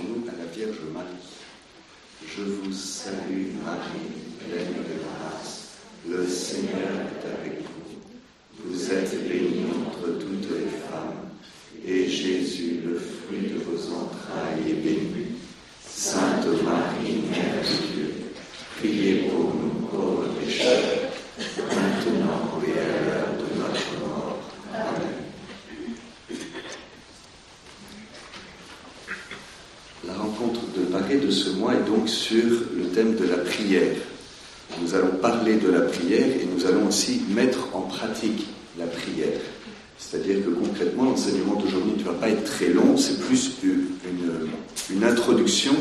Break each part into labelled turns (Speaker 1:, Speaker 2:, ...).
Speaker 1: Confions-nous à la Vierge Marie. Je vous salue Marie, pleine de grâce. Le Seigneur est avec vous. Vous êtes bénie entre toutes les femmes, et Jésus, le fruit de vos entrailles, est béni. Sainte Marie, Mère de Dieu, priez pour nous pauvres pécheurs, maintenant et à l'heure de notre mort. Amen. La rencontre de Paris de ce mois est sur le thème de la prière. Nous allons parler de la prière et nous allons aussi mettre en pratique la prière. C'est-à-dire que concrètement, l'enseignement d'aujourd'hui ne va pas être très long, c'est plus une, une, introduction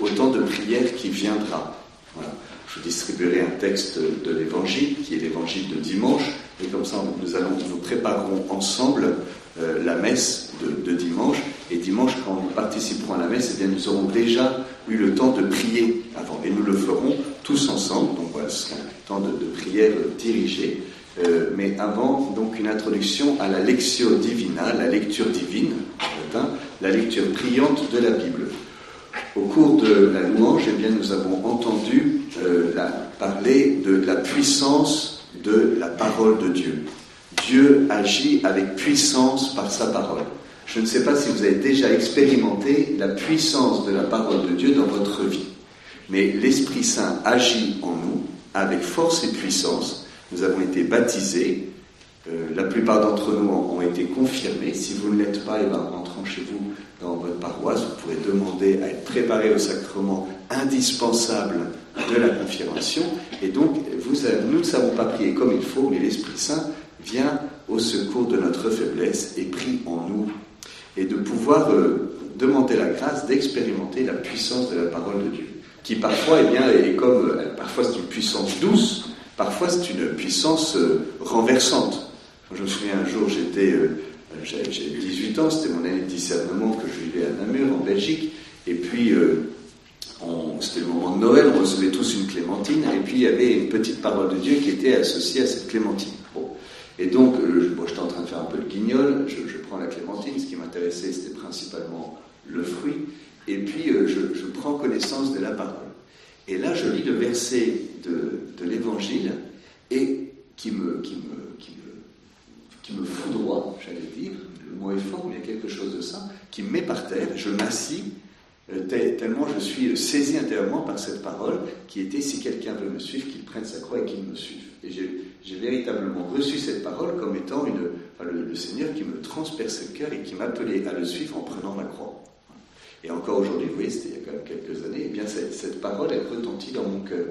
Speaker 1: au temps de prière qui viendra. Voilà. Je distribuerai un texte de l'évangile, qui est l'évangile de dimanche, et comme ça, nous, allons, nous préparerons ensemble euh, la messe de, de, dimanche. Et dimanche, quand nous participerons à la messe, eh bien, nous aurons déjà eu le temps de prier avant. Et nous le ferons tous ensemble. Donc voilà, ce sera un temps de, prière dirigée. Euh, mais avant, donc, une introduction à la lectio divina, la lecture divine, latin, la lecture priante de la Bible. Au cours de la louange, eh bien, nous avons entendu euh, parler de la puissance de la parole de Dieu. Dieu agit avec puissance par sa parole. Je ne sais pas si vous avez déjà expérimenté la puissance de la parole de Dieu dans votre vie, mais l'Esprit Saint agit en nous avec force et puissance. Nous avons été baptisés, euh, la plupart d'entre nous ont, été confirmés. Si vous ne l'êtes pas, et ben, en rentrant chez vous dans votre paroisse, vous pourrez demander à être préparé au sacrement indispensable de la confirmation. Et donc, nous ne savons pas prier comme il faut, mais l'Esprit Saint vient au secours de notre faiblesse et prie en nous. Et de pouvoir euh, demander la grâce d'expérimenter la puissance de la parole de Dieu. Qui parfois, eh bien, est comme, euh, parfois c'est une puissance douce, parfois c'est une puissance euh, renversante. Je me souviens un jour, j'étais, j'ai 18 ans, c'était mon année de discernement que je vivais à Namur, en Belgique, et puis c'était le moment de Noël, on recevait tous une clémentine, et puis il y avait une petite parole de Dieu qui était associée à cette clémentine. Et donc, euh, bon, j'étais en train de faire un peu le guignol, je, je prends la clémentine, ce qui m'intéressait c'était principalement le fruit, et puis euh, je, je, prends connaissance de la parole. Et là, je lis le verset de, l'évangile, et qui me, qui me, qui me qui j'allais dire, le mot est fort, mais il y a quelque chose de ça, qui me met par terre, je m'assis, euh, tellement je suis saisi intérieurement par cette parole qui était si quelqu'un veut me suivre, qu'il prenne sa croix et qu'il me suive. Véritablement reçu cette parole comme étant une, enfin, le, Seigneur qui me transperce le cœur et qui m'appelait à le suivre en prenant ma croix. Et encore aujourd'hui, vous voyez, c'était il y a quand même quelques années, et eh bien cette, parole, elle retentit dans mon cœur.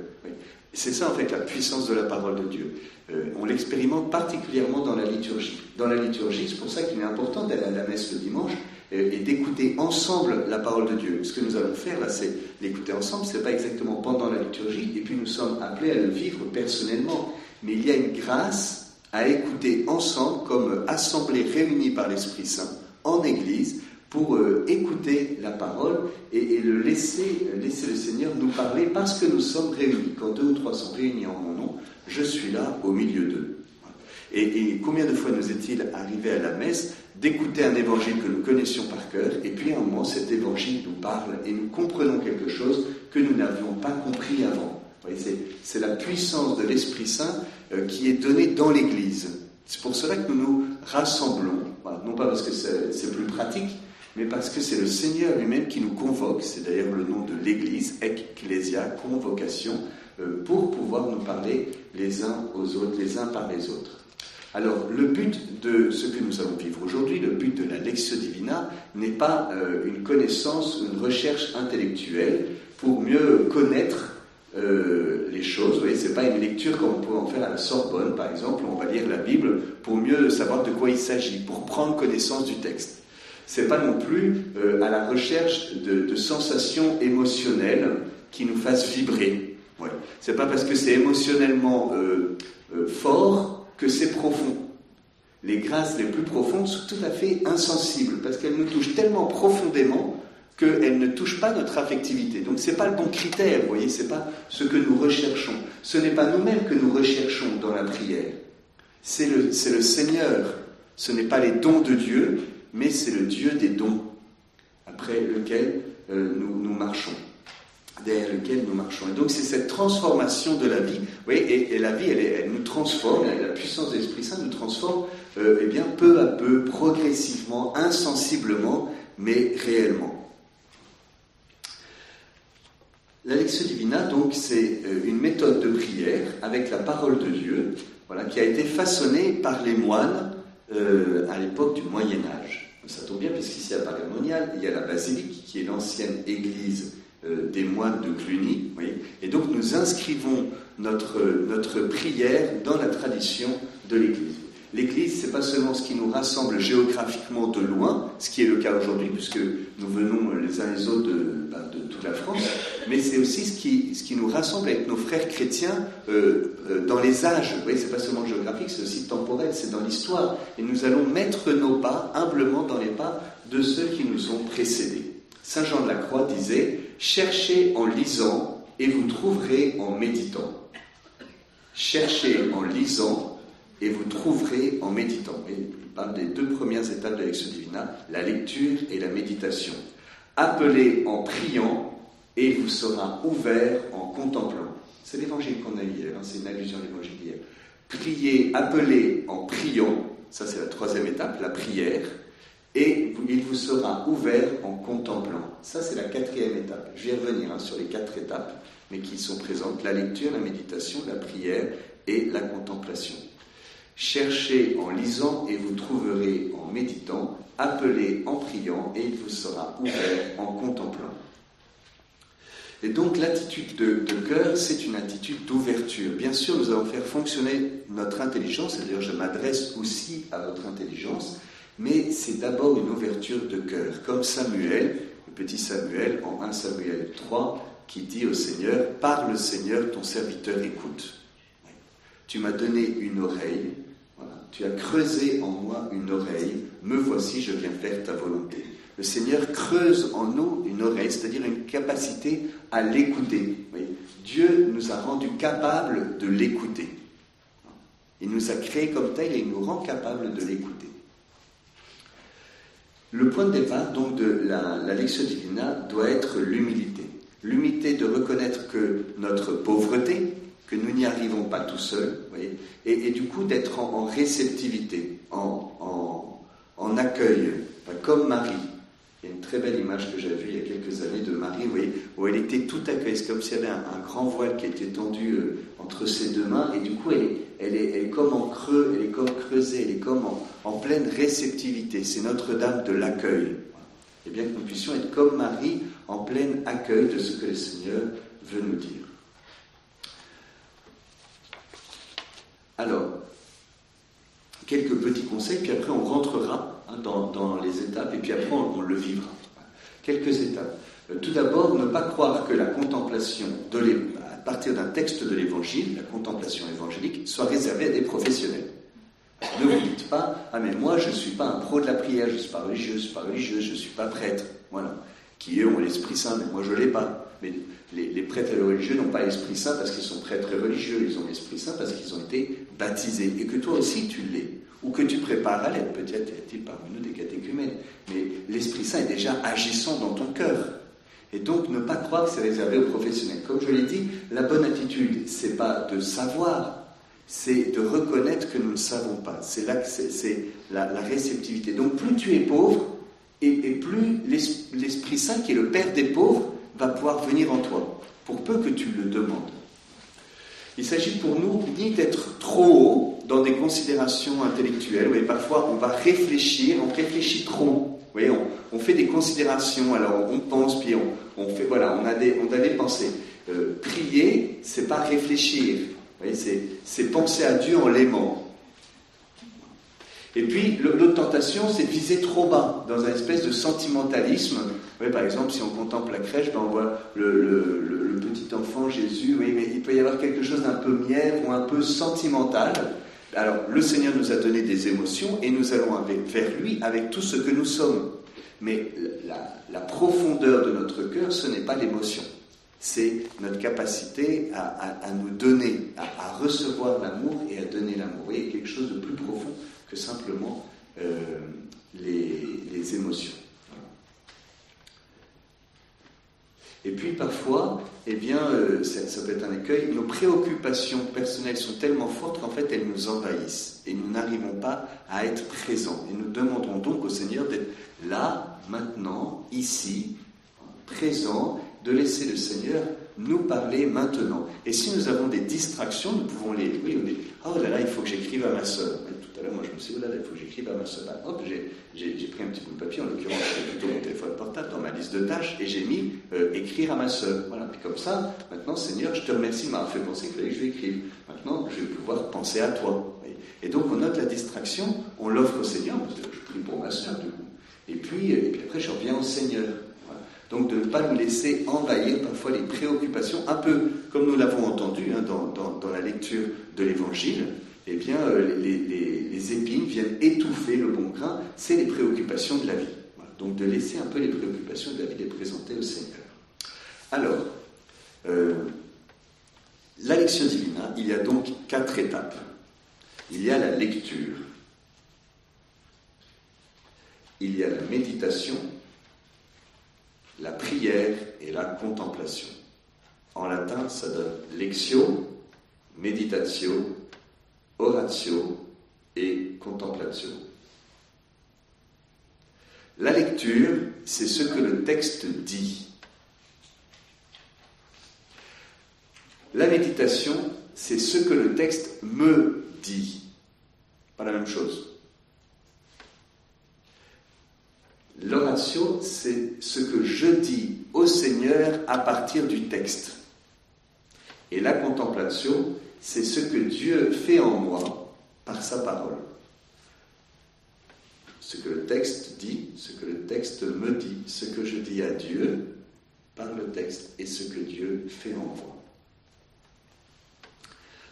Speaker 1: C'est ça en fait la puissance de la parole de Dieu. Euh, on l'expérimente particulièrement dans la liturgie. Dans la liturgie, c'est pour ça qu'il est important d'aller à la messe le dimanche euh, et d'écouter ensemble la parole de Dieu. Ce que nous allons faire là, c'est l'écouter ensemble. C'est pas exactement pendant la liturgie, et puis nous sommes appelés à le vivre personnellement. Mais il y a une grâce à écouter ensemble, comme assemblée réunie par l'Esprit Saint en Église, pour euh, écouter la parole et, le laisser, laisser le Seigneur nous parler parce que nous sommes réunis. Quand deux ou trois sont réunis en mon nom, je suis là au milieu d'eux. Et, et, combien de fois nous est-il arrivé à la messe d'écouter un évangile que nous connaissions par cœur, et puis à un moment cet évangile nous parle et nous comprenons quelque chose que nous n'avions pas compris avant. C'est la puissance de l'Esprit Saint qui est donnée dans l'Église. C'est pour cela que nous nous rassemblons, non pas parce que c'est plus pratique, mais parce que c'est le Seigneur lui-même qui nous convoque, c'est d'ailleurs le nom de l'Église, Ecclesia, convocation, euh, pour pouvoir nous parler les uns aux autres, les uns par les autres. Alors, le but de ce que nous allons vivre aujourd'hui, le but de la Lectio Divina, n'est pas euh, une connaissance, une recherche intellectuelle pour mieux connaître euh, les choses. Vous voyez, c'est pas une lecture comme on pourrait en faire à la Sorbonne, par exemple, on va lire la Bible pour mieux savoir de quoi il s'agit, pour prendre connaissance du texte. C'est pas non plus euh, à la recherche de, sensations émotionnelles qui nous fassent vibrer. Ouais. C'est pas parce que c'est émotionnellement euh, fort que c'est profond. Les grâces les plus profondes sont tout à fait insensibles parce qu'elles nous touchent tellement profondément qu'elles ne touchent pas notre affectivité. Donc c'est pas le bon critère, vous voyez, c'est pas ce que nous recherchons. Ce n'est pas nous-mêmes que nous recherchons dans la prière. C'est le, le Seigneur. Ce n'est pas les dons de Dieu, mais c'est le Dieu des dons. après lequel nous, nous marchons derrière lequel nous marchons. Et donc c'est cette transformation de la vie, oui, et, la vie, elle, elle, nous transforme, la puissance de l'Esprit Saint nous transforme, euh, eh bien, peu à peu, progressivement, insensiblement, mais réellement. La Divina, donc, c'est euh, une méthode de prière avec la parole de Dieu, voilà, qui a été façonnée par les moines euh, à l'époque du Moyen Âge. Ça tombe bien, puisqu'ici à Paris Monial, il y a la basilique, qui est l'ancienne église euh, des moines de Cluny. et donc nous inscrivons notre, notre prière dans la tradition de l'Église. L'Église, c'est pas seulement ce qui nous rassemble géographiquement de loin, ce qui est le cas aujourd'hui, puisque nous venons les uns les autres de, bah, toute la France, mais c'est aussi ce qui, ce qui nous rassemble avec nos frères chrétiens euh, euh, dans les âges. Vous voyez, c'est pas seulement géographique, c'est aussi temporel, c'est dans l'histoire. Et nous allons mettre nos pas humblement dans les pas de ceux qui nous ont précédés. Saint Jean de la Croix disait Cherchez en lisant et vous trouverez en méditant. Cherchez en lisant et vous trouverez en méditant. il parle des deux premières étapes de l'Alexio Divina, la lecture et la méditation. Appelez en priant et il vous sera ouvert en contemplant. C'est l'évangile qu'on a hier, hein, c'est une allusion à l'évangile d'hier. Priez, appelez en priant, ça c'est la troisième étape, la prière et il vous sera ouvert en contemplant. Ça, c'est la quatrième étape. Je vais revenir hein, sur les quatre étapes, mais qui sont présentes la lecture, la méditation, la prière et la contemplation. Cherchez en lisant et vous trouverez en méditant. Appelez en priant et il vous sera ouvert en contemplant. Et donc l'attitude de, cœur, c'est une attitude d'ouverture. Bien sûr, nous allons faire fonctionner notre intelligence, c'est-à-dire je m'adresse aussi à votre intelligence, mais c'est d'abord une ouverture de cœur, comme Samuel, le petit Samuel en 1 Samuel 3, qui dit au Seigneur, Parle Seigneur, ton serviteur écoute. Tu m'as donné une oreille, tu as creusé en moi une oreille, me voici, je viens faire ta volonté. Le Seigneur creuse en nous une oreille, c'est-à-dire une capacité à l'écouter. Dieu nous a rendus capables de l'écouter. Il nous a créés comme tel et il nous rend capables de l'écouter. Le point de départ donc de la, la Divina doit être l'humilité. L'humilité de reconnaître que notre pauvreté, que nous n'y arrivons pas tout seuls, et, du coup d'être en, réceptivité, en, accueil, comme Marie. Il y a une très belle image que j'ai vue il y a quelques années de Marie, où elle était tout accueillie. C'est comme s'il y avait un, grand voile qui était tendu euh, entre ses deux mains, et du coup elle est, elle comme en creux, elle est comme creusée, elle est comme en, pleine réceptivité. C'est Notre-Dame de l'accueil. Et bien que nous puissions être comme Marie en plein accueil de ce que le Seigneur veut nous dire. Alors, quelques petits conseils, puis après on rentrera hein, dans, les étapes, et puis après on, le vivra. Quelques étapes. Euh, tout d'abord, ne pas croire que la contemplation à partir d'un texte de l'Évangile, la contemplation évangélique, soit réservée à des professionnels. Ne vous dites pas, ah mais moi je ne suis pas un pro de la prière, je ne suis pas religieux, je ne suis pas religieux, je ne suis pas prêtre. Voilà. Qui eux ont l'Esprit Saint, mais moi je ne l'ai pas. Mais les, prêtres et les religieux n'ont pas l'Esprit Saint parce qu'ils sont prêtres religieux, ils ont l'Esprit Saint parce qu'ils ont été baptisés. Et que toi aussi tu l'es. Ou que tu prépares à l'être. Peut-être a parmi nous des catéchumènes. Mais l'Esprit Saint est déjà agissant dans ton cœur. Et donc, ne pas croire que c'est réservé aux professionnels. Comme je l'ai dit, la bonne attitude, c'est pas de savoir, c'est de reconnaître que nous ne savons pas. C'est là que c'est la, réceptivité. Donc, plus tu es pauvre, et, plus l'Esprit Saint, qui est le Père des pauvres, va pouvoir venir en toi, pour peu que tu le demandes. Il s'agit pour nous ni d'être trop haut dans des considérations intellectuelles, mais parfois on va réfléchir, on réfléchit trop voyez, on, fait des considérations, alors on pense, puis on, fait, voilà, on a des, on a des pensées. Euh, prier, c'est pas réfléchir, c'est penser à Dieu en l'aimant. Et puis, l'autre tentation, c'est viser trop bas, dans un espèce de sentimentalisme. par exemple, si on contemple la crèche, ben on voit le, petit enfant Jésus, oui, mais il peut y avoir quelque chose d'un peu mièvre ou un peu sentimental. Alors, le Seigneur nous a donné des émotions et nous allons vers lui avec tout ce que nous sommes. Mais la, profondeur de notre cœur, ce n'est pas l'émotion. C'est notre capacité à, nous donner, à, recevoir l'amour et à donner l'amour. Y a quelque chose de plus profond que simplement euh, les, émotions. Et puis parfois, eh bien, euh, ça, peut être un écueil, nos préoccupations personnelles sont tellement fortes qu'en fait elles nous envahissent et nous n'arrivons pas à être présents. Et nous demanderons donc au Seigneur d'être là, maintenant, ici, présent, de laisser le Seigneur nous parler maintenant. Et si nous avons des distractions, nous pouvons les... Oui, on dit, oh là là, il faut que j'écrive à ma soeur. tout à l'heure, moi je me suis dit, oh là là, il faut que j'écrive à ma soeur. Ben, hop, j'ai pris un petit bout de papier, en l'occurrence, c'est plutôt mon téléphone portable, dans ma liste de tâches, et j'ai mis euh, écrire à ma soeur. Voilà, puis comme ça, maintenant, Seigneur, je te remercie m'avoir fait penser qu'il fallait que je écrive. Maintenant, je vais pouvoir penser à toi. Et donc, on note la distraction, on l'offre au Seigneur, parce que je prie pour ma soeur, du coup. Et puis, et puis après, je reviens au Seigneur. Donc de ne pas nous laisser envahir parfois les préoccupations, un peu comme nous l'avons entendu hein, dans, la lecture de l'Évangile, eh bien euh, les, épines viennent étouffer le bon grain, c'est les préoccupations de la vie. Donc de laisser un peu les préoccupations de la vie les présenter au Seigneur. Alors, euh, la lecture divina, il y a donc quatre étapes. Il y a la lecture, il y a la méditation, la prière et la contemplation. En latin, ça donne lectio, meditatio, oratio et contemplatio. La lecture, c'est ce que le texte dit. La méditation, c'est ce que le texte me dit. Pas la même chose. L'oratio, c'est ce que je dis au Seigneur à partir du texte. Et la contemplation, c'est ce que Dieu fait en moi par sa parole. Ce que le texte dit, ce que le texte me dit, ce que je dis à Dieu par le texte et ce que Dieu fait en moi.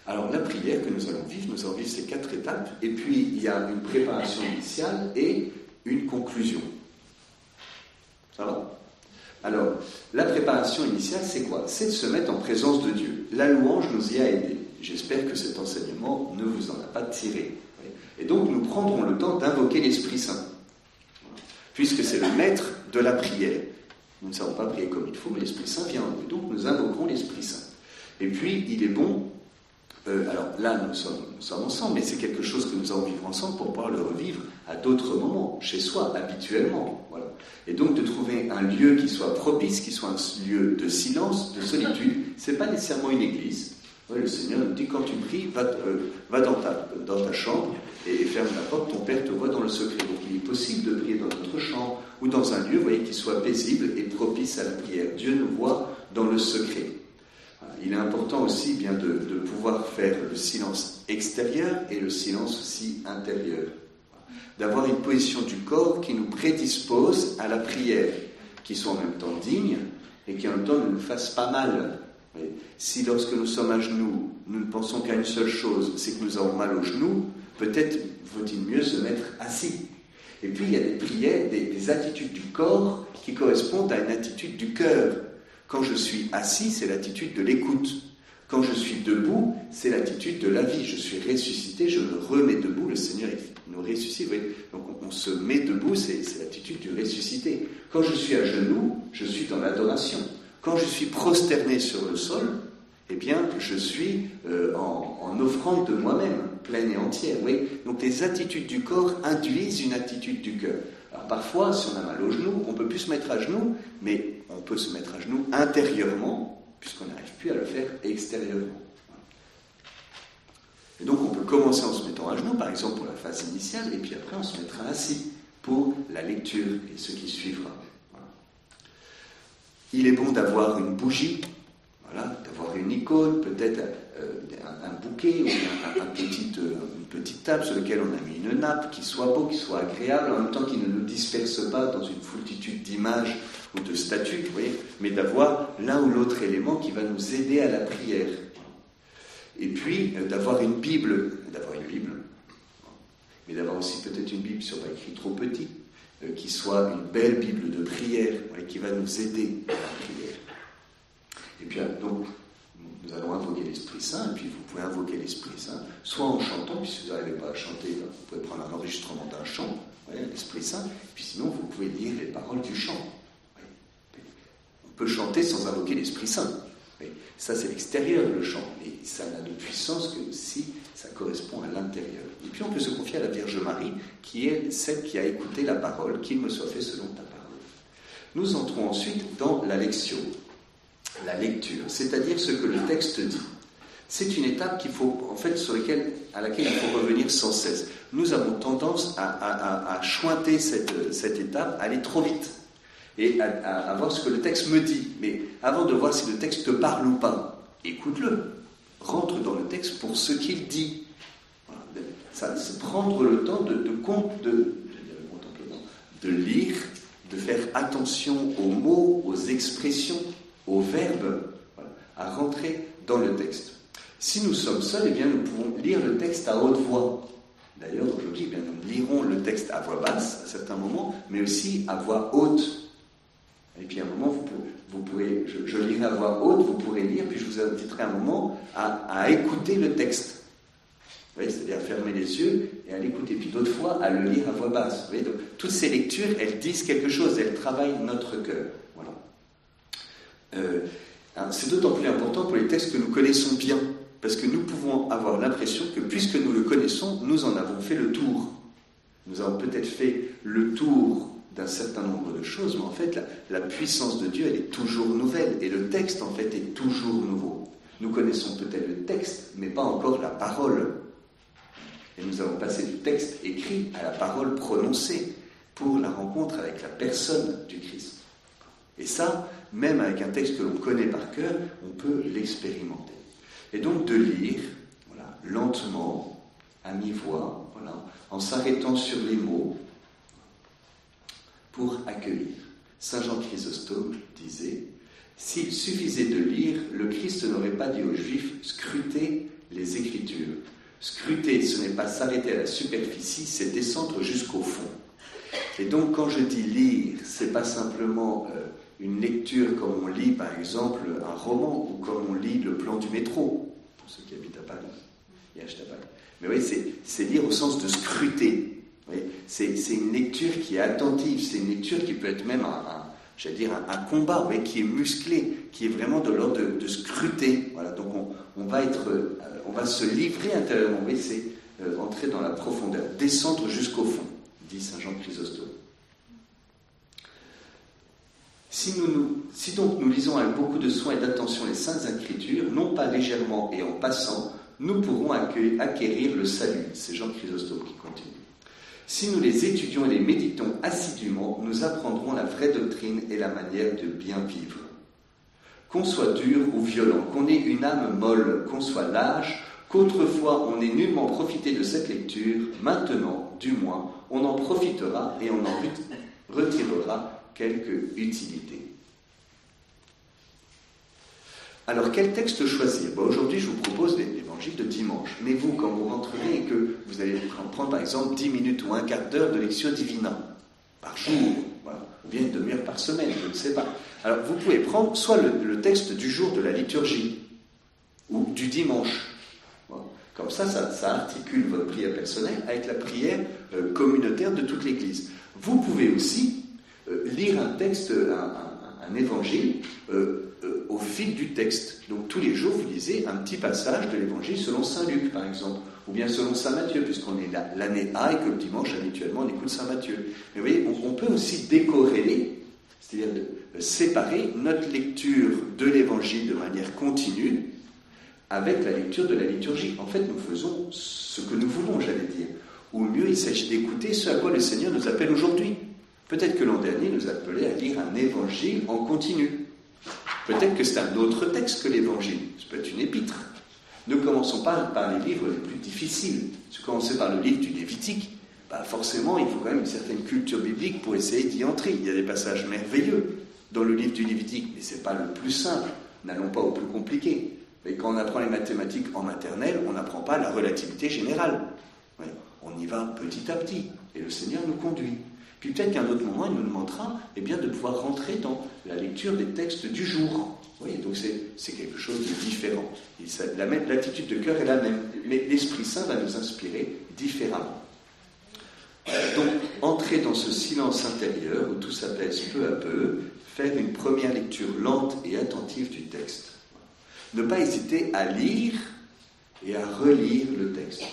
Speaker 1: Alors la prière que nous allons vivre, nous allons vivre ces quatre étapes, et puis il y a une préparation initiale et une conclusion. Ça Alors, la préparation initiale, c'est quoi? C'est de se mettre en présence de Dieu. La louange nous y a aidés. J'espère que cet enseignement ne vous en a pas tiré. Et donc, nous prendrons le temps d'invoquer l'Esprit Saint, puisque c'est le maître de la prière. Nous ne savons pas prier comme il faut, mais l'Esprit Saint vient en nous. Donc, nous invoquerons l'Esprit Saint. Et puis, il est bon euh, alors là, nous sommes, ensemble, mais c'est quelque chose que nous allons vivre ensemble pour pouvoir le revivre à d'autres moments, chez soi, habituellement. Voilà. Et donc de trouver un lieu qui soit propice, qui soit un lieu de silence, de solitude. C'est pas nécessairement une église. le Seigneur nous dit quand tu pries, va, euh, dans ta chambre et, ferme la porte. Ton Père te voit dans le secret. Donc il est possible de prier dans notre chambre ou dans un lieu, voyez, qui soit paisible et propice à la prière. Dieu nous voit dans le secret il est important aussi bien de, pouvoir faire le silence extérieur et le silence aussi intérieur. D'avoir une position du corps qui nous prédispose à la prière, qui soit en même temps digne et qui en même temps ne nous fasse pas mal. si lorsque nous sommes à genoux, nous ne pensons qu'à une seule chose, c'est que nous avons mal aux genoux, peut-être vaut-il mieux se mettre assis. Et puis il y a des prières, des attitudes du corps qui correspondent à une attitude du cœur. Quand je suis assis, c'est l'attitude de l'écoute. Quand je suis debout, c'est l'attitude de la vie. Je suis ressuscité, je me remets debout, le Seigneur nous ressuscite. Donc on, se met debout, c'est l'attitude du ressuscité. Quand je suis à genoux, je suis dans l'adoration. Quand je suis prosterné sur le sol, eh bien, je suis euh, en, en, offrande de moi-même, pleine et entière. Oui Donc les attitudes du corps induisent une attitude du cœur. Alors parfois, si on a mal au genou, on peut plus se mettre à genoux, mais on peut se mettre à genoux intérieurement, puisqu'on n'arrive plus à le faire extérieurement. Et donc on peut commencer en se mettant à genoux, par exemple pour la phase initiale, et puis après on se mettra assis pour la lecture et ce qui suivra. Il est bon d'avoir une bougie, voilà, d'avoir une icône, peut-être un, bouquet ou un, petit, euh, une petite table sur laquelle on a mis une nappe qui soit beau, qui soit agréable, en même temps qui ne nous disperse pas dans une foultitude d'images ou de statues, vous voyez, mais d'avoir l'un ou l'autre élément qui va nous aider à la prière. Et puis euh, d'avoir une Bible, d'avoir une Bible, mais d'avoir aussi peut-être une Bible sur pas écrit trop petit, qui soit une belle Bible de prière, qui va nous aider à la prière. Et puis donc nous allons invoquer l'Esprit Saint, et puis vous pouvez invoquer l'Esprit Saint, soit en chantant, puis si vous n'arrivez pas à chanter, ben, vous pouvez prendre un enregistrement d'un chant, l'Esprit Saint, puis sinon vous pouvez lire les paroles du chant. On peut chanter sans invoquer l'Esprit Saint. ça, c'est l'extérieur, le chant. Et ça n'a de puissance que si ça correspond à l'intérieur. Et puis on peut se confier à la Vierge Marie, qui est celle qui a écouté la parole, qu'il me soit fait selon ta parole. Nous entrons ensuite dans la lecture, la lecture, c'est-à-dire ce que le texte dit. C'est une étape qu'il faut, en fait, sur laquelle, à laquelle il faut revenir sans cesse. Nous avons tendance à, chointer cette, cette étape, à aller trop vite et à, voir ce que le texte me dit. Mais avant de voir si le texte te parle ou pas, écoute-le. Rentre dans le texte pour ce qu'il dit. Ça, prendre le temps de, de, de, lire, de faire attention aux mots, aux expressions, aux verbes, à rentrer dans le texte. Si nous sommes seuls, eh bien, nous pouvons lire le texte à haute voix. D'ailleurs, aujourd'hui, eh nous lirons le texte à voix basse à certains moments, mais aussi à voix haute et puis à un moment, vous, pourrez, je, lirai à voix haute, vous pourrez lire, puis je vous inviterai un moment à, écouter le texte. c'est-à-dire à fermer les yeux et à l'écouter. Puis d'autres fois, à le lire à voix basse. toutes ces lectures, elles disent quelque chose, elles travaillent notre cœur. Euh, c'est d'autant plus important pour les textes que nous connaissons bien, parce que nous pouvons avoir l'impression que puisque nous le connaissons, nous en avons fait le tour. Nous avons peut-être fait le tour d'un certain nombre de choses, mais en fait, la, puissance de Dieu, elle est toujours nouvelle, et le texte, en fait, est toujours nouveau. Nous connaissons peut-être le texte, mais pas encore la parole. Et nous avons passé du texte écrit à la parole prononcée pour la rencontre avec la personne du Christ. Et ça, même avec un texte que l'on connaît par cœur, on peut l'expérimenter. Et donc de lire, voilà, lentement, à mi-voix, voilà, en s'arrêtant sur les mots, pour accueillir. Saint Jean Chrysostome disait S'il suffisait de lire, le Christ n'aurait pas dit aux Juifs scrutez les Écritures. Scruter, ce n'est pas s'arrêter à la superficie, c'est descendre jusqu'au fond. Et donc, quand je dis lire, c'est pas simplement euh, une lecture comme on lit, par exemple, un roman ou comme on lit le plan du métro, pour ceux qui habitent à Paris et à Paris. Mais oui, c'est lire au sens de scruter, c'est une lecture qui est attentive, c'est une lecture qui peut être même un, dire un, combat, qui est musclé, qui est vraiment de l'ordre de, scruter. Voilà, donc on, va être, euh, on va se livrer intérieurement, c'est euh, entrer dans la profondeur, descendre jusqu'au fond, dit Saint Jean Chrysostome. Si, nous, donc nous lisons avec beaucoup de soin et d'attention les Saintes Écritures, non pas légèrement et en passant, nous pourrons acquérir le salut. C'est Jean Chrysostome qui continue. Si nous les étudions et les méditons assidûment, nous apprendrons la vraie doctrine et la manière de bien vivre. Qu'on soit dur ou violent, qu'on ait une âme molle, qu'on soit lâche, qu'autrefois on n'ait nullement profité de cette lecture, maintenant, du moins, on en profitera et on en retirera quelque utilité. Alors, quel texte choisir? Aujourd'hui, je vous propose l'évangile de dimanche. Mais vous, quand vous rentrerez et que vous allez prendre, par exemple, 10 minutes ou un quart d'heure de lecture divina par jour, ou bien une demi-heure par semaine, je ne sais pas. Alors, vous pouvez prendre soit le, texte du jour de la liturgie, ou du dimanche. Comme ça, ça, articule votre prière personnelle avec la prière euh, communautaire de toute l'Église. Vous pouvez aussi euh, lire un texte, un, évangile, euh, euh, au fil du texte. Donc tous les jours, vous lisez un petit passage de l'évangile selon Saint Luc, par exemple, ou bien selon Saint Matthieu, puisqu'on est l'année A et que le dimanche, habituellement, on écoute Saint Matthieu. Mais vous voyez, on, peut aussi décorréler, c'est-à-dire séparer notre lecture de l'évangile de manière continue avec la lecture de la liturgie. En fait, nous faisons ce que nous voulons, j'allais dire. Ou mieux, il s'agit d'écouter ce à quoi le Seigneur nous appelle aujourd'hui. Peut-être que l'an dernier, nous appelait à lire un évangile en continu. Peut-être que c'est un autre texte que l'Évangile. Ça peut être une épître. Ne commençons pas par les livres les plus difficiles. Si vous commencez par le livre du Lévitique, bah forcément, il faut quand même une certaine culture biblique pour essayer d'y entrer. Il y a des passages merveilleux dans le livre du Lévitique, mais ce n'est pas le plus simple. N'allons pas au plus compliqué. Mais quand on apprend les mathématiques en maternelle, on n'apprend pas la relativité générale. On y va petit à petit, et le Seigneur nous conduit. Puis peut-être qu'à un autre moment, il nous demandera eh bien, de pouvoir rentrer dans la lecture des textes du jour. Oui, donc c'est quelque chose de différent. L'attitude de cœur est la même, mais l'Esprit Saint va nous inspirer différemment. Donc, entrer dans ce silence intérieur où tout s'apaise peu à peu, faire une première lecture lente et attentive du texte. Ne pas hésiter à lire et à relire le texte.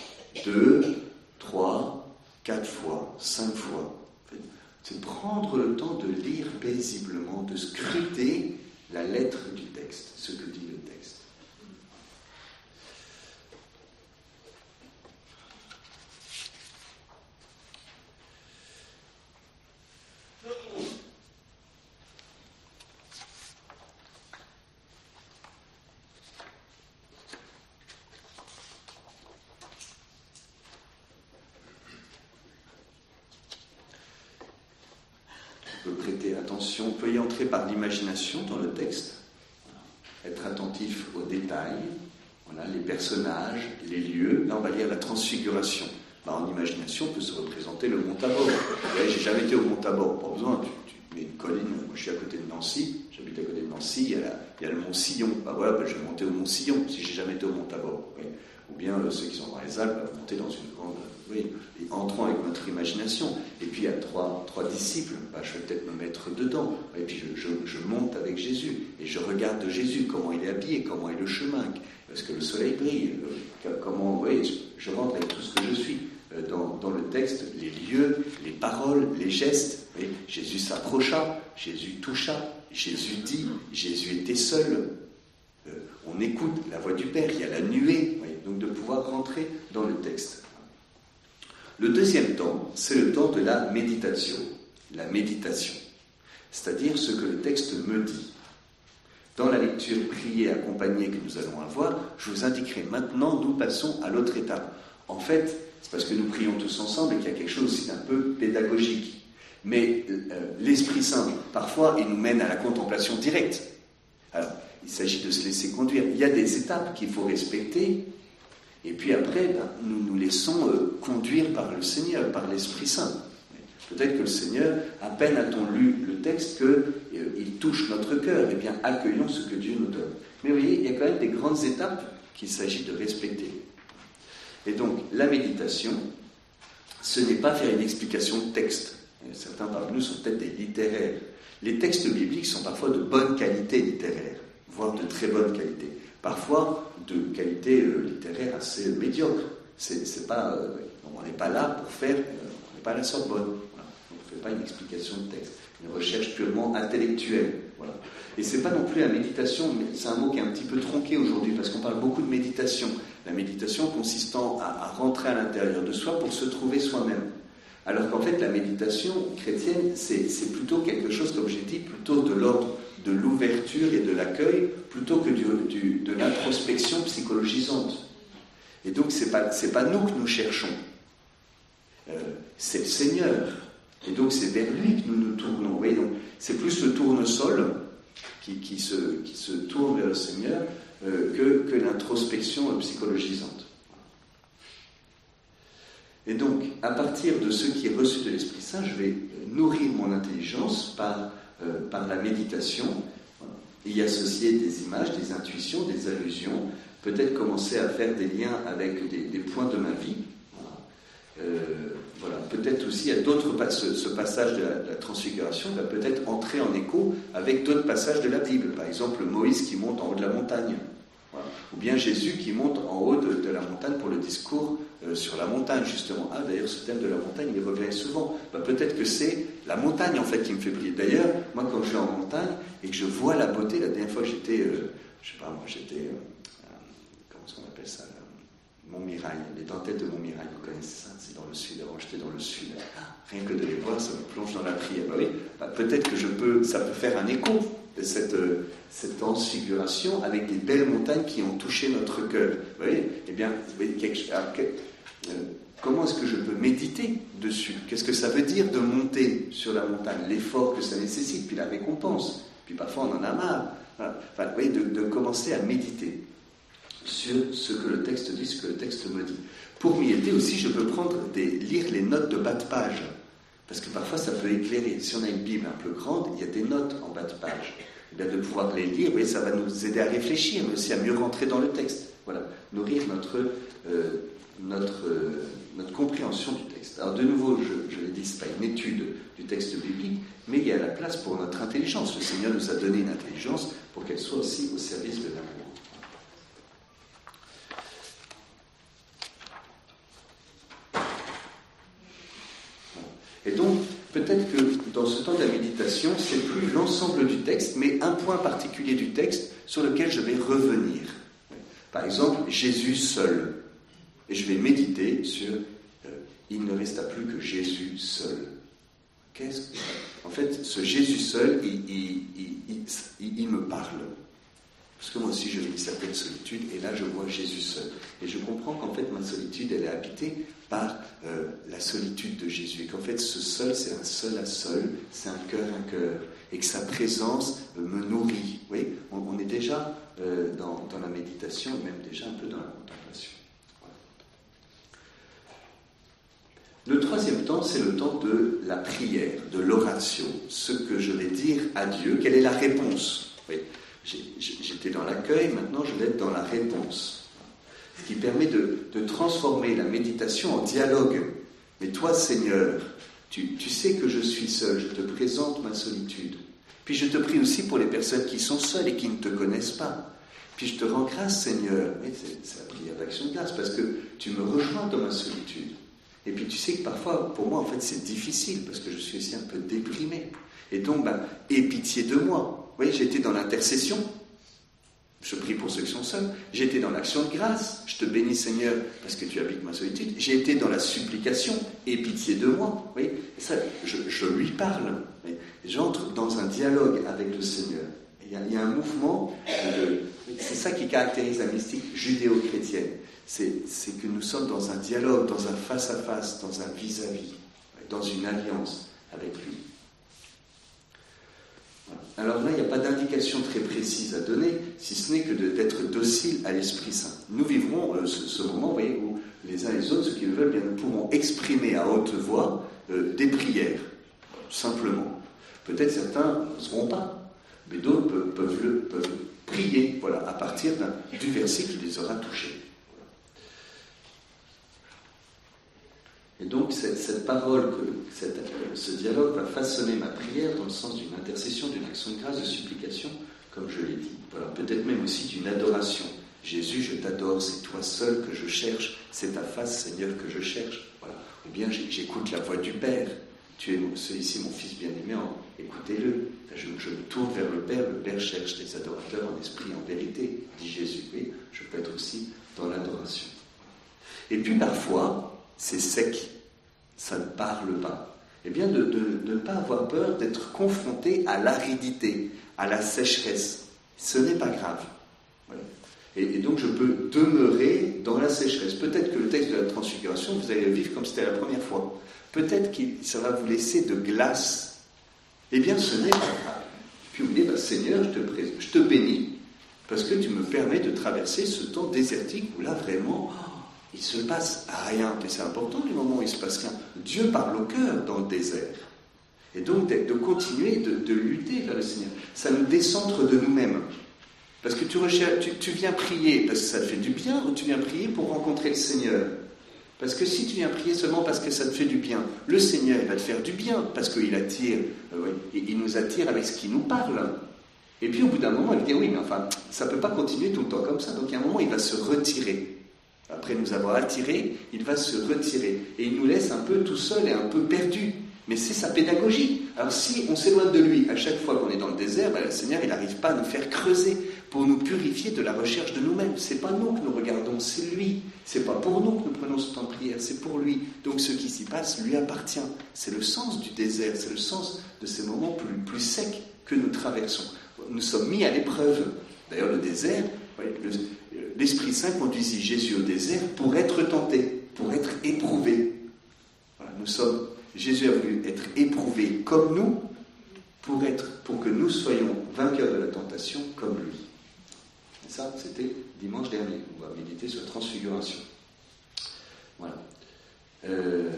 Speaker 1: Deux, trois, quatre fois, cinq fois. C'est prendre le temps de lire paisiblement, de scruter la lettre du texte, ce que dit le texte. on peut y entrer par dans le texte, être attentif aux détails, voilà, les personnages, les lieux. Là, on va lire la transfiguration. Bah, en imagination, on peut se représenter le Mont Tabor. J'ai jamais été au Mont Tabor, pas besoin. Mets une colline. Moi, je suis à côté de Nancy. J'habite à côté de Nancy. Il y a, le Mont Sillon. Bah voilà, bah, je vais monter au Mont Sillon si j'ai jamais été au Mont Tabor. Ou bien euh, ceux qui sont dans les Alpes, monter dans une grande oui, et entrons avec notre imagination. Et puis il y a trois, trois disciples, bah, je vais peut-être me mettre dedans. Et puis je, monte avec Jésus et je regarde Jésus, comment il est habillé, comment est le chemin, est-ce que le soleil brille, euh, comment, oui, je, rentre avec tout ce que je suis dans, dans, le texte, les lieux, les paroles, les gestes. Jésus s'approcha, Jésus toucha, Jésus dit, Jésus était seul. Euh, on écoute la voix du Père, il y a la nuée, donc de pouvoir rentrer dans le texte. Le deuxième temps, c'est le temps de la méditation. La méditation, c'est-à-dire ce que le texte me dit. Dans la lecture priée accompagnée que nous allons avoir, je vous indiquerai maintenant, nous passons à l'autre étape. En fait, c'est parce que nous prions tous ensemble et qu'il y a quelque chose d'un peu pédagogique. Mais euh, l'Esprit Saint, parfois, il nous mène à la contemplation directe. Alors, il s'agit de se laisser conduire. Il y a des étapes qu'il faut respecter et puis après, ben, nous nous laissons euh, conduire par le Seigneur, par l'Esprit Saint. Peut-être que le Seigneur, à peine a-t-on lu le texte qu'il euh, touche notre cœur. Eh bien, accueillons ce que Dieu nous donne. Mais vous voyez, il y a quand même des grandes étapes qu'il s'agit de respecter. Et donc, la méditation, ce n'est pas faire une explication de texte. certains parmi nous sont peut-être des littéraires. Les textes bibliques sont parfois de bonne qualité littéraire, voire de très bonne qualité parfois de qualité euh, littéraire assez médiocre. C'est, pas, euh, on n'est pas là pour faire, euh, on n'est pas à la Sorbonne. On ne fait pas une explication de texte, une recherche purement intellectuelle. Voilà. Et c'est pas non plus la méditation, c'est un mot qui est un petit peu tronqué aujourd'hui parce qu'on parle beaucoup de méditation. La méditation consistant à, rentrer à l'intérieur de soi pour se trouver soi-même. Alors qu'en fait, la méditation chrétienne, c'est, plutôt quelque chose, comme j'ai dit, plutôt de l'ordre de l'ouverture et de l'accueil plutôt que de l'introspection psychologisante. Et donc, ce n'est pas, nous que nous cherchons, euh, c'est le Seigneur. Et donc, c'est vers lui que nous nous tournons. C'est plus le tournesol qui, qui, se, qui se tourne vers le Seigneur que, que l'introspection psychologisante. Et donc, à partir de ce qui est reçu de l'Esprit Saint, je vais nourrir mon intelligence par euh, par la méditation, y associer des images, des intuitions, des allusions, peut-être commencer à faire des liens avec des, points de ma vie. Euh, voilà, peut-être aussi à d'autres ce, ce, passage de la, transfiguration va peut-être entrer en écho avec d'autres passages de la Bible. Par exemple, Moïse qui monte en haut de la montagne, ou bien Jésus qui monte en haut de, la montagne pour le discours euh, sur la montagne, justement. Ah, d'ailleurs, ce thème de la montagne, il revient souvent. Bah, peut-être que c'est la montagne, en fait, qui me fait prier. D'ailleurs, moi, quand je vais en montagne et que je vois la beauté, la dernière fois, j'étais, euh, je sais pas, moi, j'étais, euh, comment est-ce qu'on appelle ça? Montmirail, les dentelles de Montmirail, vous connaissez ça, c'est dans le sud, avant j'étais dans le sud. rien que de les voir, ça me plonge dans la prière. Bah bah, peut-être que je peux, ça peut faire un écho cette, cette transfiguration avec des belles montagnes qui ont touché notre cœur. Euh, comment est-ce que je peux méditer dessus? Qu'est-ce que ça veut dire de monter sur la montagne? L'effort que ça nécessite, puis la récompense. Puis parfois on en a marre. De, commencer à méditer sur ce que le texte dit, ce que le texte me dit. Pour m'y aider aussi, je peux prendre des, lire les notes de bas de page. Parce que parfois, ça peut éclairer. Si on a une Bible un peu grande, il y a des notes en bas de page. Et bien, de pouvoir les lire, ça va nous aider à réfléchir, mais aussi à mieux rentrer dans le texte. Voilà, nourrir notre, euh, notre, euh, notre compréhension du texte. Alors de nouveau, je, je l'ai dit, ce pas une étude du texte biblique, mais il y a la place pour notre intelligence. Le Seigneur nous a donné une intelligence pour qu'elle soit aussi au service de l'amour. Et donc, peut-être que dans ce temps de la méditation, c'est plus l'ensemble du texte, mais un point particulier du texte sur lequel je vais revenir. Par exemple, Jésus seul. Et je vais méditer sur euh, il ne resta plus que Jésus seul. Qu'est-ce que... En fait, ce Jésus seul, il, il, me parle. Parce que moi aussi, je vis une certaine solitude, et là, je vois Jésus seul. Et je comprends qu'en fait, ma solitude, elle est habitée par euh, la solitude de Jésus. Et qu'en fait, ce seul, c'est un seul à seul, c'est un cœur à cœur. Et que sa présence me nourrit. On, est déjà euh, dans, la méditation, même déjà un peu dans la contemplation. Le troisième temps, c'est le temps de la prière, de l'oration, ce que je vais dire à Dieu, quelle est la réponse? J'étais dans l'accueil, maintenant je vais être dans la réponse. Ce qui permet de, transformer la méditation en dialogue. Mais toi, Seigneur, tu, tu, sais que je suis seul, je te présente ma solitude. Puis je te prie aussi pour les personnes qui sont seules et qui ne te connaissent pas. Puis je te rends grâce, Seigneur. c'est la prière d'action de grâce, parce que tu me rejoins dans ma solitude. Et puis tu sais que parfois, pour moi, en fait, c'est difficile, parce que je suis aussi un peu déprimé. Et donc, ben, aie pitié de moi. Vous voyez, j'étais dans l'intercession. Je prie pour ceux qui sont seuls. J'étais dans l'action de grâce. Je te bénis, Seigneur, parce que tu habites ma solitude. J'ai été dans la supplication. Aie pitié de moi. Vous je, lui parle. J'entre dans un dialogue avec le Seigneur. Il y, a, un mouvement c'est ça qui caractérise la mystique judéo-chrétienne. C'est que nous sommes dans un dialogue, dans un face-à-face, dans un vis-à-vis, dans une alliance avec lui. Alors là, il n'y a pas d'indication très précise à donner, si ce n'est que d'être docile à l'Esprit Saint. Nous vivrons euh, ce, moment, où les uns et les autres, ceux qui le veulent, bien, nous pourrons exprimer à haute voix euh, des prières, simplement. Peut-être certains ne seront pas, mais d'autres peuvent prier, voilà, à partir du verset qui les aura touchés. Et donc cette, parole, que, ce dialogue va façonner ma prière dans le sens d'une intercession, d'une action de grâce, de supplication, comme je l'ai dit. Voilà, peut-être même aussi d'une adoration. Jésus, je t'adore, c'est toi seul que je cherche, c'est ta face, Seigneur, que je cherche. Voilà. Ou bien j'écoute la voix du Père. Tu es celui-ci, mon fils bien-aimé, écoutez-le. Je, me tourne vers le Père, le Père cherche des adorateurs en esprit, en vérité, dit Jésus. Oui, je peux être aussi dans l'adoration. Et puis parfois, c'est sec, ça ne parle pas. Eh bien, de, ne pas avoir peur d'être confronté à l'aridité, à la sécheresse. Ce n'est pas grave. Et, donc, je peux demeurer dans la sécheresse. Peut-être que le texte de la transfiguration, vous allez le vivre comme c'était la première fois. Peut-être que ça va vous laisser de glace. Eh bien, ce n'est pas grave. Puis vous dites, bah, Seigneur, je te, je te bénis, parce que tu me permets de traverser ce temps désertique où là, vraiment, il se passe rien. Mais c'est important du moment où il se passe rien. Dieu parle au cœur dans le désert. Et donc de, continuer de, lutter vers le Seigneur. Ça nous décentre de nous-mêmes. Parce que tu, viens prier parce que ça te fait du bien ou tu viens prier pour rencontrer le Seigneur? Parce que si tu viens prier seulement parce que ça te fait du bien, le Seigneur il va te faire du bien parce qu'il attire, euh, il nous attire avec ce qu'il nous parle. Et puis au bout d'un moment, il dit oui, mais enfin, ça ne peut pas continuer tout le temps comme ça. Donc a un moment, il va se retirer. Après nous avoir attirés, il va se retirer. Et il nous laisse un peu tout seul et un peu perdu. Mais c'est sa pédagogie. Alors si on s'éloigne de lui à chaque fois qu'on est dans le désert, ben, le Seigneur, il n'arrive pas à nous faire creuser pour nous purifier de la recherche de nous-mêmes. C'est pas nous que nous regardons, c'est lui. C'est pas pour nous que nous prenons ce temps de prière, c'est pour lui. Donc ce qui s'y passe lui appartient. C'est le sens du désert, c'est le sens de ces moments plus, plus secs que nous traversons. Nous sommes mis à l'épreuve. D'ailleurs, le désert, l'Esprit Saint conduisit Jésus au désert pour être tenté, pour être éprouvé. nous sommes, Jésus a voulu être éprouvé comme nous, pour, être, pour que nous soyons vainqueurs de la tentation comme lui. Et ça, c'était dimanche dernier. On va méditer sur la transfiguration. Voilà. Euh,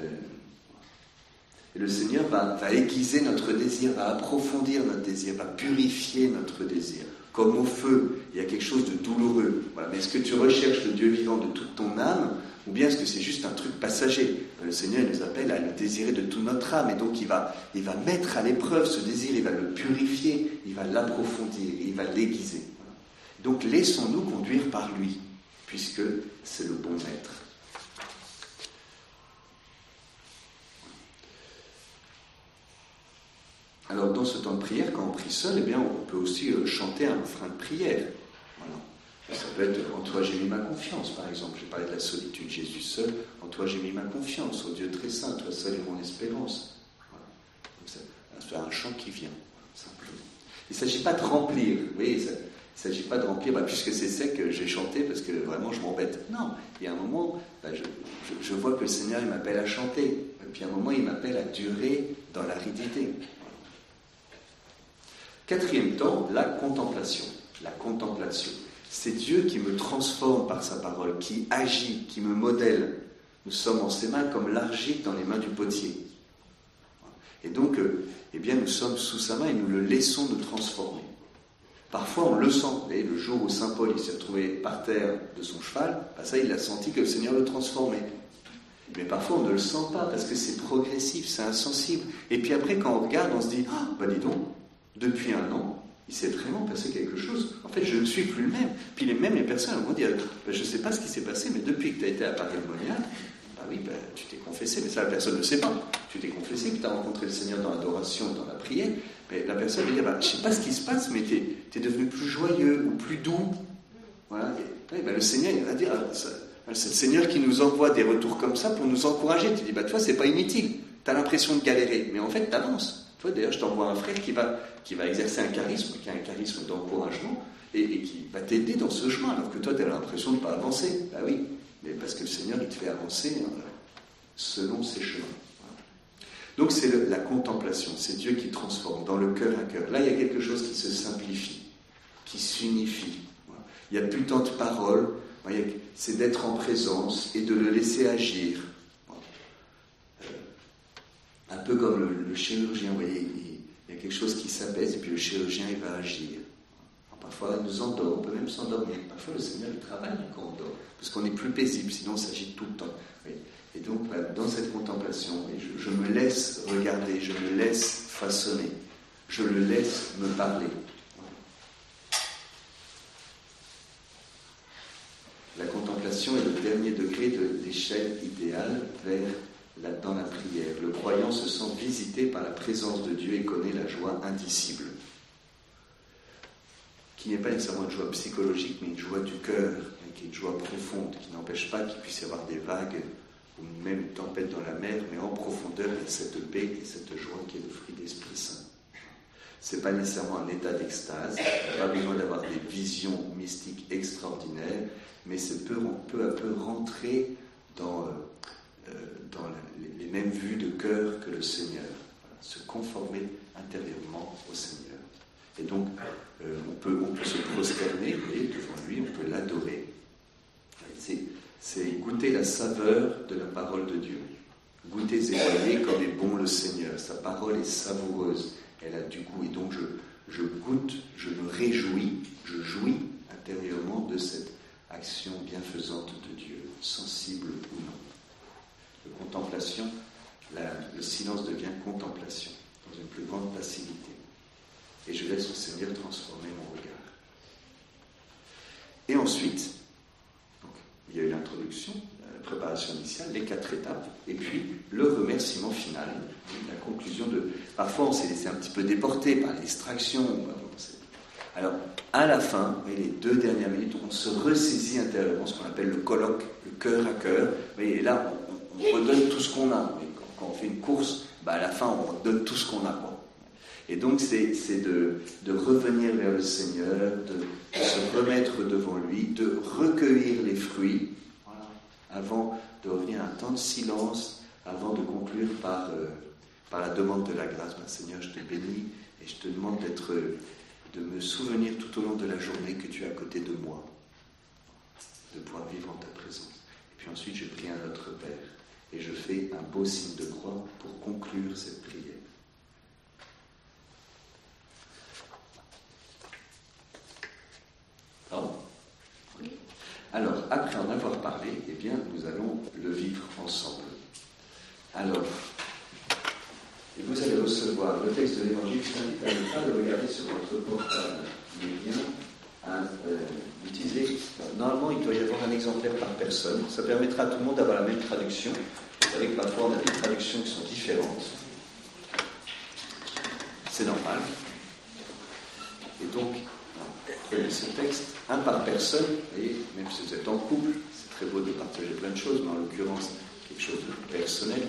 Speaker 1: le Seigneur va, va aiguiser notre désir, va approfondir notre désir, va purifier notre désir. Comme au feu, il y a quelque chose de douloureux. Mais est-ce que tu recherches le Dieu vivant de toute ton âme ou bien est-ce que c'est juste un truc passager? Le Seigneur nous appelle à le désirer de toute notre âme et donc il va, il va mettre à l'épreuve ce désir, il va le purifier, il va l'approfondir, il va l'aiguiser. Donc laissons-nous conduire par lui, puisque c'est le bon maître. Alors dans ce temps de prière, quand on prie seul, eh bien, on peut aussi euh, chanter un refrain de prière. Ça peut être en toi j'ai mis ma confiance, par exemple. J'ai parlé de la solitude. Jésus seul, en toi j'ai mis ma confiance, au Dieu très saint, toi seul est mon espérance. C'est un chant qui vient, simplement. Il ne s'agit pas de remplir, il ne s'agit pas de remplir, bah, puisque c'est sec, j'ai chanté parce que vraiment je m'embête. Non, il y a un moment, bah, je, vois que le Seigneur m'appelle à chanter, et puis à un moment il m'appelle à durer dans l'aridité. Quatrième temps, la contemplation. La contemplation. C'est Dieu qui me transforme par sa parole, qui agit, qui me modèle. Nous sommes en ses mains comme l'argile dans les mains du potier. Et donc, eh bien, nous sommes sous sa main et nous le laissons nous transformer. Parfois, on le sent. Voyez, le jour où Saint Paul s'est retrouvé par terre de son cheval, bah, ça, il a senti que le Seigneur le transformait. Mais parfois, on ne le sent pas parce que c'est progressif, c'est insensible. Et puis après, quand on regarde, on se dit, ah, bah dis donc, depuis un an, il s'est vraiment passé quelque chose. En fait, je ne suis plus le même. Puis les mêmes les personnes vont dire, ben, je ne sais pas ce qui s'est passé, mais depuis que tu as été à Paris Monia, bah oui, ben, tu t'es confessé, mais ça la personne ne sait pas. Tu t'es confessé, puis tu as rencontré le Seigneur dans l'adoration, dans la prière, mais la personne va dire, bah, je ne sais pas ce qui se passe, mais tu es, devenu plus joyeux ou plus doux. Voilà. Ben, le Seigneur, il va dire, ah, c'est le Seigneur qui nous envoie des retours comme ça pour nous encourager. Tu dis, bah, toi, c'est pas inutile. Tu as l'impression de galérer, mais en fait, tu avances. D'ailleurs, je t'envoie un frère qui va, qui va exercer un charisme, qui a un charisme d'encouragement, et, qui va t'aider dans ce chemin, alors que toi, tu as l'impression de ne pas avancer. Bah oui, mais parce que le Seigneur, il te fait avancer hein, selon ses chemins. Donc c'est la contemplation, c'est Dieu qui transforme dans le cœur à cœur. Là, il y a quelque chose qui se simplifie, qui s'unifie. Il n'y a plus tant de paroles, c'est d'être en présence et de le laisser agir un peu comme le, chirurgien, vous voyez, il, y a quelque chose qui s'apaise et puis le chirurgien, il va agir. parfois, il nous endort, on peut même s'endormir. Parfois, le Seigneur, il travaille quand on dort, parce qu'on est plus paisible, sinon on s'agite tout le temps. Et donc, bah, dans cette contemplation, je, je, me laisse regarder, je me laisse façonner, je le laisse me parler. La contemplation est le dernier degré de l'échelle idéale vers dans la prière. Le croyant se sent visité par la présence de Dieu et connaît la joie indicible, qui n'est pas nécessairement une joie psychologique, mais une joie du cœur, qui est une joie profonde, qui n'empêche pas qu'il puisse y avoir des vagues ou même une tempête dans la mer, mais en profondeur, il y a cette paix et cette joie qui est le fruit d'Esprit Saint. Ce n'est pas nécessairement un état d'extase, pas besoin d'avoir des visions mystiques extraordinaires, mais c'est peu, peu à peu rentrer dans, euh, dans les mêmes vues de cœur que le Seigneur, se conformer intérieurement au Seigneur. Et donc, euh, on, peut, se prosterner devant lui, on peut l'adorer. C'est goûter la saveur de la parole de Dieu. Goûter et voyez comme est bon le Seigneur. Sa parole est savoureuse, elle a du goût. Et donc, je goûte, je me réjouis, je jouis intérieurement de cette action bienfaisante de Dieu, sensible ou non de contemplation, le silence devient contemplation, dans une plus grande passivité. Et je laisse le Seigneur transformer mon regard. Et ensuite, il y a eu l'introduction, la préparation initiale, les quatre étapes, et puis le remerciement final, la conclusion de... Parfois, on s'est laissé un petit peu déporter par les distractions. Alors, à la fin, les deux dernières minutes, on se ressaisit intérieurement, ce qu'on appelle le colloque, le cœur à cœur. Et là, on redonne tout ce qu'on a. quand on fait une course, bah, à la fin, on donne tout ce qu'on a. Et donc, c'est de, revenir vers le Seigneur, de, se remettre devant lui, de recueillir les fruits, avant de revenir à un temps de silence, avant de conclure par, euh, par la demande de la grâce. Ben, Seigneur, je te bénis et je te demande d'être, de me souvenir tout au long de la journée que tu es à côté de moi, de pouvoir vivre en ta présence. Et puis ensuite, je prie à notre Père Et je fais un beau signe de croix pour conclure cette prière. Alors, après en avoir parlé, eh bien, nous allons le vivre ensemble. Alors, et vous allez recevoir le texte de l'Évangile, je vous invite à ne pas le regarder sur votre portable, mais bien à euh, l'utiliser. Normalement, il doit y avoir un exemplaire par personne. Ça permettra à tout le monde d'avoir la même traduction. Vous savez que parfois, on a des traductions qui sont différentes. C'est normal. Et donc, prenez ce texte, un par personne, et même si vous êtes en couple, c'est très beau de partager plein de choses, mais en l'occurrence, quelque chose de personnel.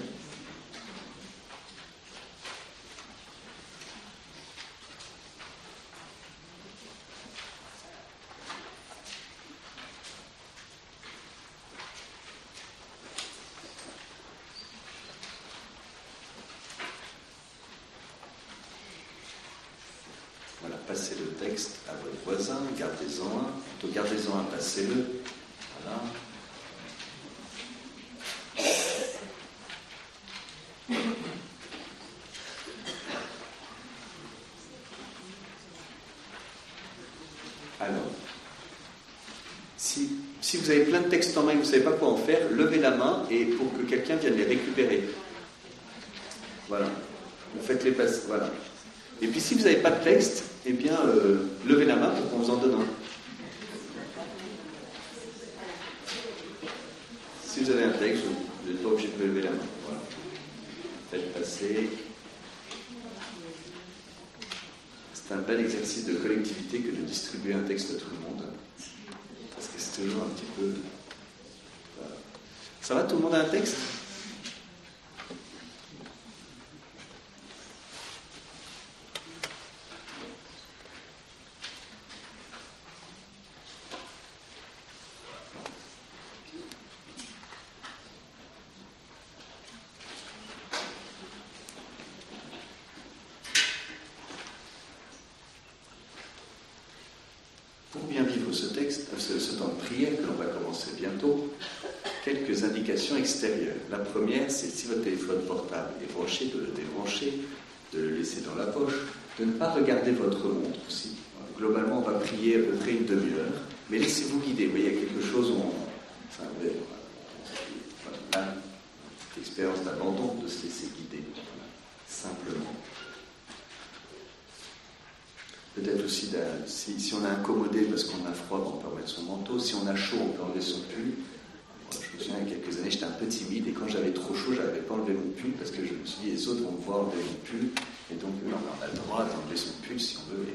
Speaker 1: Vous avez plein de textes en main et vous ne savez pas quoi en faire, levez la main et pour que quelqu'un vienne les récupérer. Voilà. Vous faites les passes. Voilà. Et puis si vous n'avez pas de texte, eh bien, euh, levez la main pour qu'on vous en donne un. Si vous avez un texte, vous n'êtes pas obligé de lever la main. Voilà. Faites passer. C'est un bel exercice de collectivité que de distribuer un texte à tout le monde toujours un petit peu. Ça va, tout le monde a un texte? Première, c'est si votre téléphone portable est branché, de le débrancher, de le laisser dans la poche, de ne pas regarder votre montre aussi. Globalement, on va prier à peu près une demi-heure, mais laissez-vous guider. Vous voyez, il y a quelque chose on. Enfin, voilà, l'expérience d'abandon, de se laisser guider, simplement. Peut-être aussi, si, si, on a incommodé parce qu'on a froid, on peut remettre son manteau. Si on a chaud, on peut enlever son pull. Me souviens, il y a quelques années, j'étais un peu timide et quand j'avais trop chaud, je n'avais pas enlevé mon pull parce que je me suis dit, les autres vont me voir enlever mon pull. Et donc, on a le droit d'enlever son pull si on veut.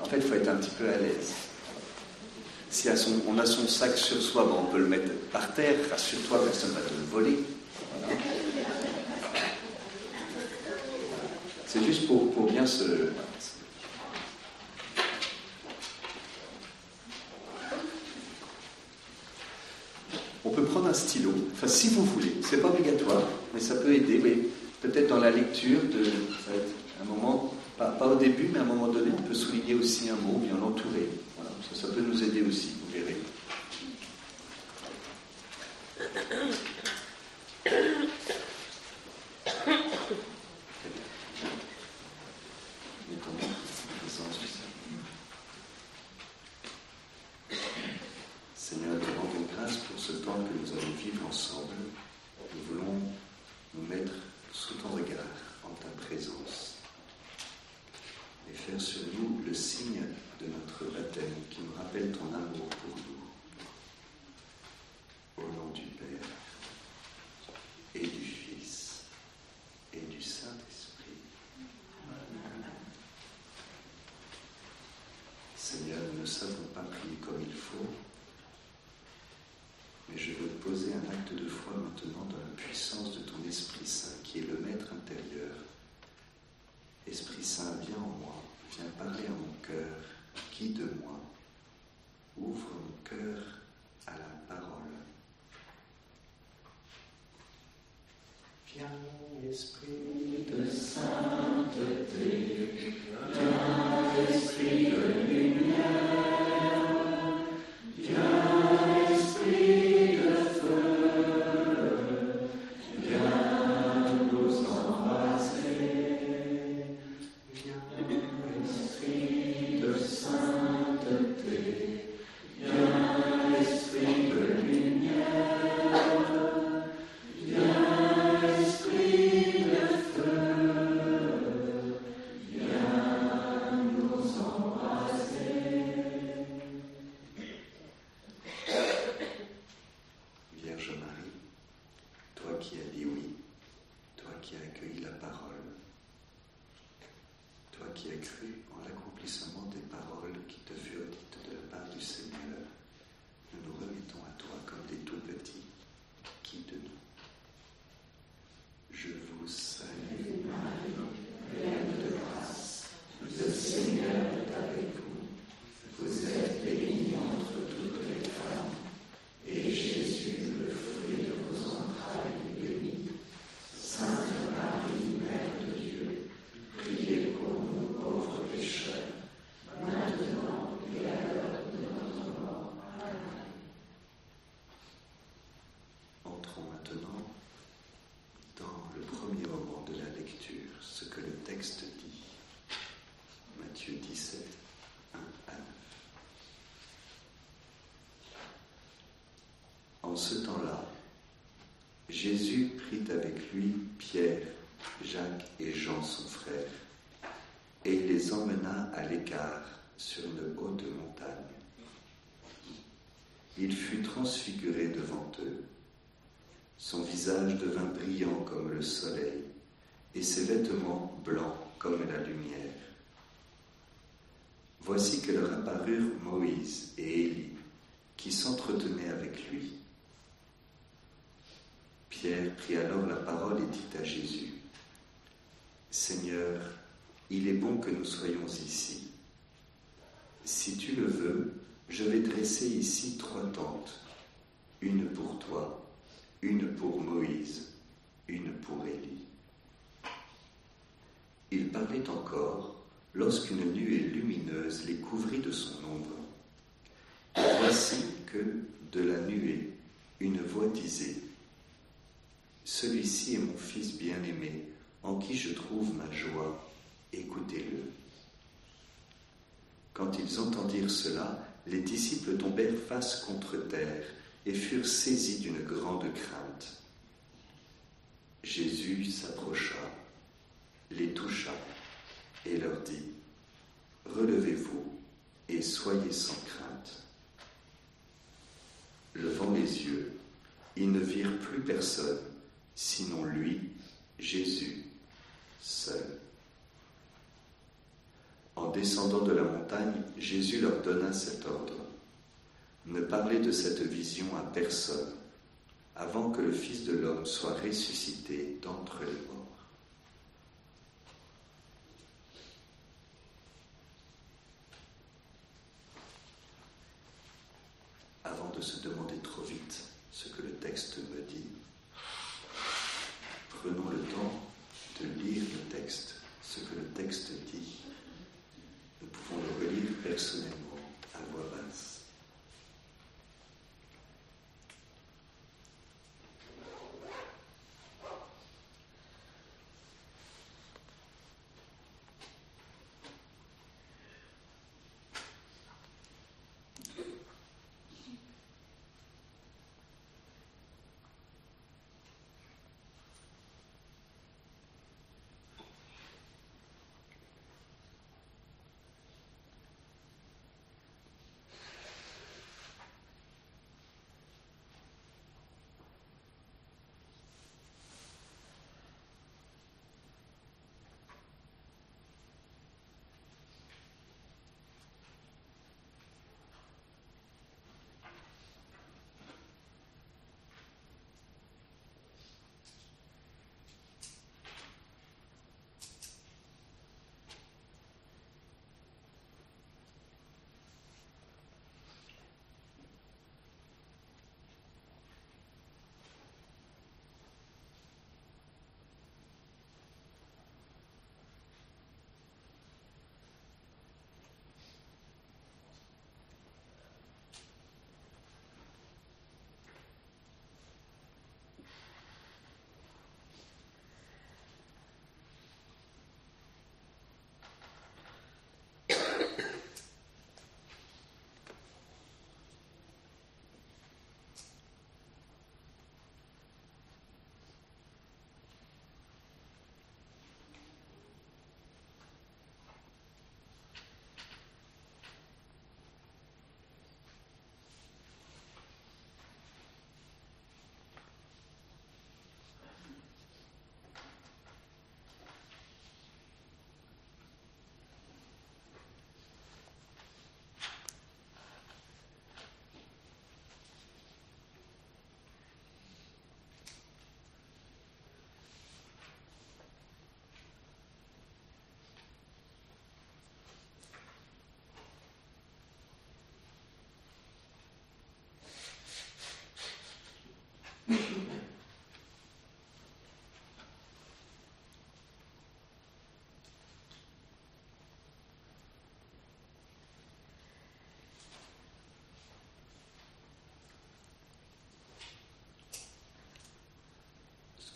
Speaker 1: En fait, il faut être un petit peu à l'aise. Si on a son sac sur soi, on peut le mettre par terre. Rassure-toi, personne ne va te le voler. C'est juste pour, pour bien se, stylo, enfin si vous voulez, c'est pas obligatoire, mais ça peut aider. Peut-être dans la lecture, de, un moment, pas, au début, mais à un moment donné, on peut souligner aussi un mot, bien l'entourer. Voilà, ça peut nous aider aussi, Ce temps-là, Jésus prit avec lui Pierre, Jacques et Jean son frère, et il les emmena à l'écart sur une haute montagne. Il fut transfiguré devant eux. Son visage devint brillant comme le soleil, et ses vêtements blancs comme la lumière. Voici que leur apparurent Moïse et Élie, qui s'entretenaient avec lui. Pierre prit alors la parole et dit à Jésus, Seigneur, est bon que nous soyons ici. Si tu le veux, je vais dresser ici trois tentes, une pour toi, une pour Moïse, une pour Élie. Il parlait encore lorsqu'une nuée lumineuse les couvrit de son ombre. Voici que, de la nuée, une voix disait, Celui-ci est mon Fils bien-aimé, en qui je trouve ma joie, écoutez-le. Quand ils entendirent cela, les disciples tombèrent face contre terre et furent saisis d'une grande crainte. Jésus s'approcha, les toucha et leur dit, Relevez-vous et soyez sans crainte. Levant les yeux, ils ne virent plus personne, sinon lui, Jésus, seul. En descendant de la montagne, Jésus leur donna cet ordre. Ne parlez de cette vision à personne avant que le Fils de l'homme soit ressuscité d'entre les morts. Avant de se demander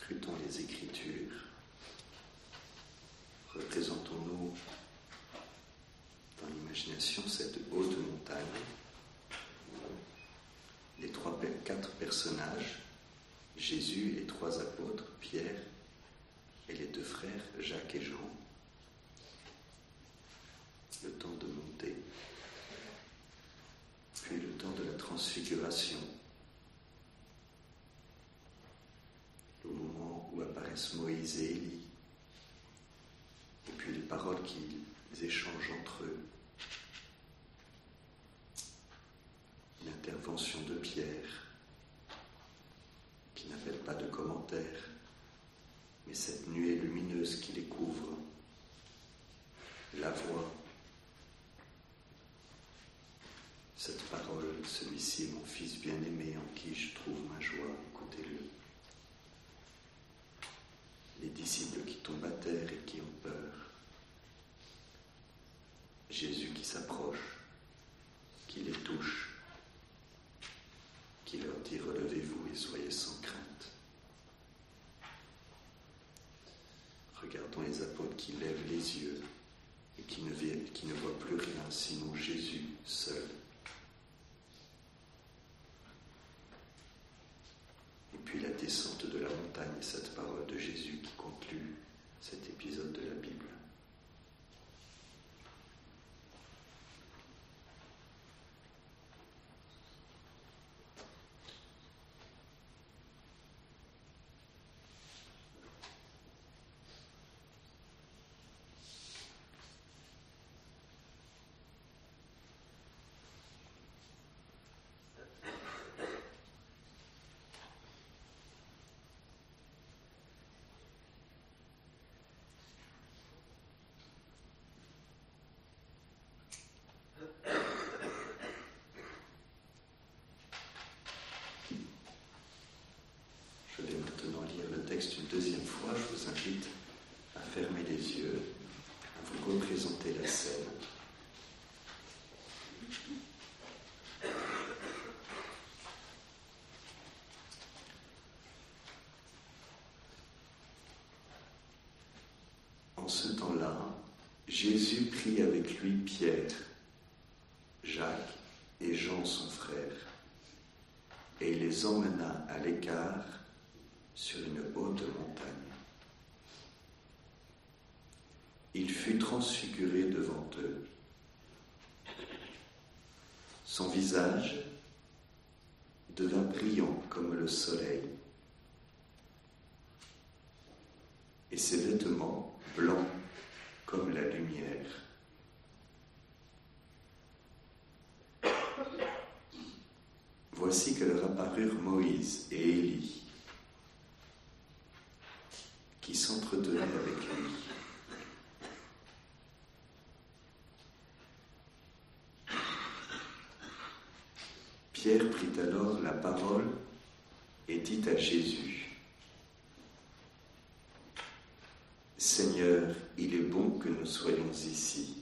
Speaker 1: Scrutons les Écritures. Représentons-nous dans l'imagination cette haute montagne, les trois, quatre personnages, Jésus, les trois apôtres, Pierre et les deux frères, Jacques et Jean. Le temps de monter, puis le temps de la transfiguration, au moment où apparaissent Et Élie, et puis les paroles qu'ils échangent entre eux, l'intervention de Pierre, qui n'appelle pas de commentaires, mais cette nuée lumineuse qui les couvre, la voix, cette parole, celui-ci est mon fils bien-aimé en qui je trouve ma joie, écoutez-le. Qui tombent à terre et qui ont peur. Jésus qui s'approche, qui les touche, qui leur dit relevez-vous et soyez sans crainte. Regardons les apôtres qui lèvent les yeux et qui ne voient plus rien sinon Jésus seul. Et puis la descente de la montagne et cette parole de Jésus qui conclut cet épisode de la Bible. Je vais lire le texte une deuxième fois. Je vous invite à fermer les yeux, à vous représenter la scène. En ce temps-là, Jésus prit avec lui Pierre, Jacques et Jean son frère, et il les emmena à l'écart sur une haute montagne. Il fut transfiguré devant eux. Son visage devint brillant comme le soleil, et ses vêtements blancs comme la lumière. Voici que leur apparurent Moïse et Élie, qui s'entretenaient avec lui. Pierre prit alors la parole et dit à Jésus, Seigneur, il est bon que nous soyons ici.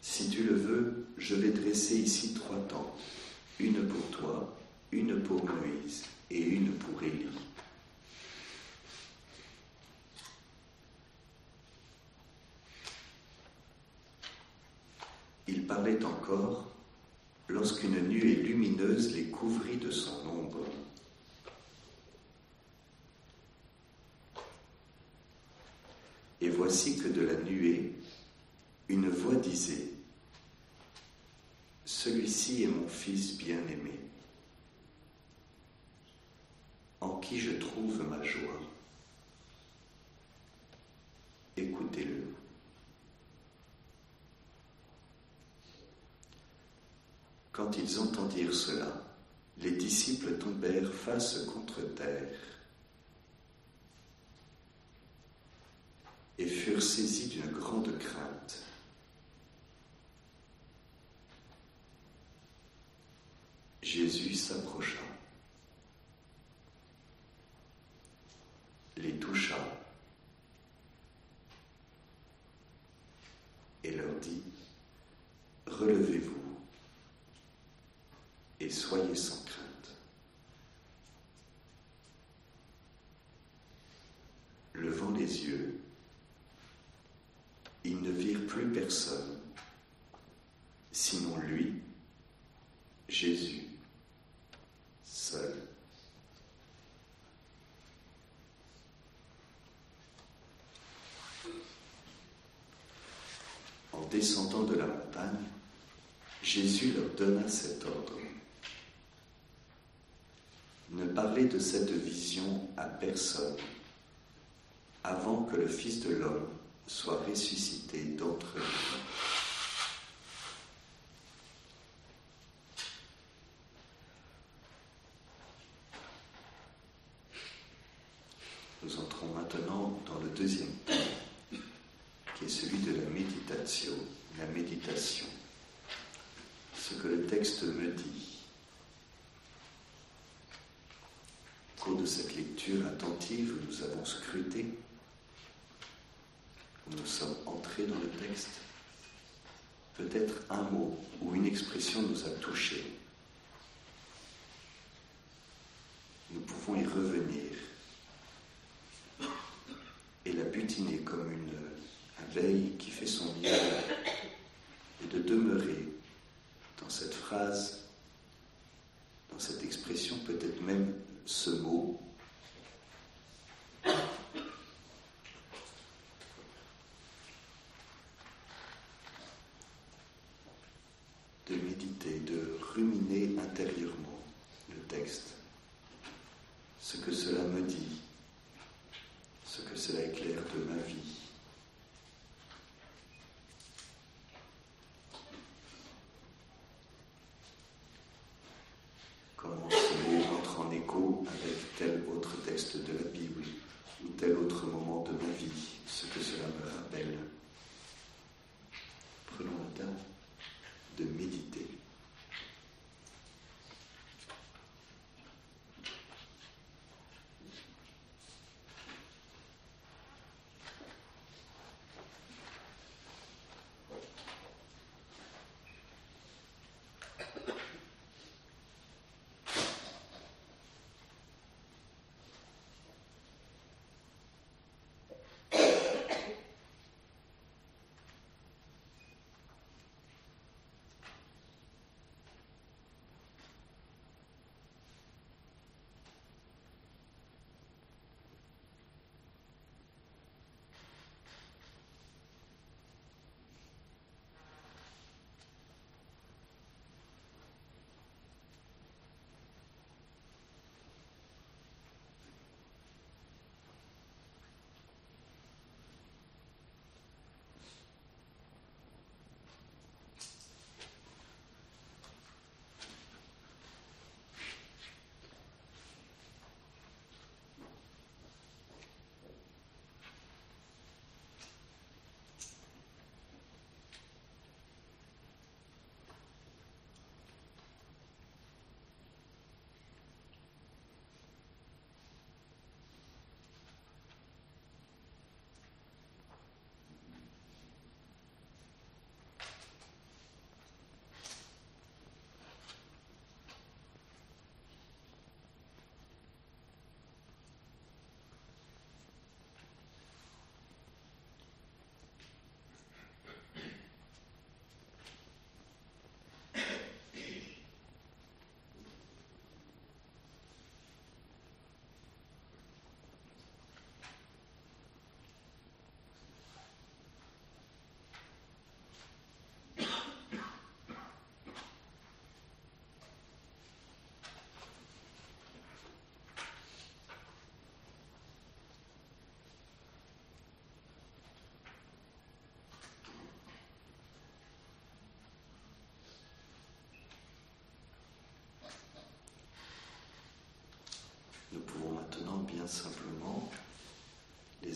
Speaker 1: Si tu le veux, je vais dresser ici trois tentes, une pour toi, une pour Moïse et une pour Élie. Il parlait encore lorsqu'une nuée lumineuse les couvrit de son ombre. Et voici que de la nuée, une voix disait, Celui-ci est mon Fils bien-aimé, en qui je trouve ma joie. Écoutez-le. Quand ils entendirent cela, les disciples tombèrent face contre terre et furent saisis d'une grande crainte. Jésus s'approcha, les toucha et leur dit, Relevez-vous et soyez sans crainte. levant les yeux, ils ne virent plus personne, sinon lui, Jésus, seul. En descendant de la montagne, Jésus leur donna cet ordre. Ne parlez de cette vision à personne avant que le Fils de l'homme soit ressuscité d'entre. Nous entrons maintenant dans le deuxième point, qui est celui de la méditation. La méditation. Ce que le texte me dit. Au cours de cette lecture attentive, avons scruté nous sommes entrés dans le texte, peut-être un mot ou une expression nous a touchés. Nous pouvons y revenir et la butiner comme une veille qui fait son miel et de demeurer dans cette phrase, dans cette expression, peut-être même ce mot ruminer intérieurement le texte, ce que cela me dit, ce que cela éclaire de ma vie. Comment cela entre en écho avec tel autre texte de la Bible ou tel autre moment de ma vie, ce que cela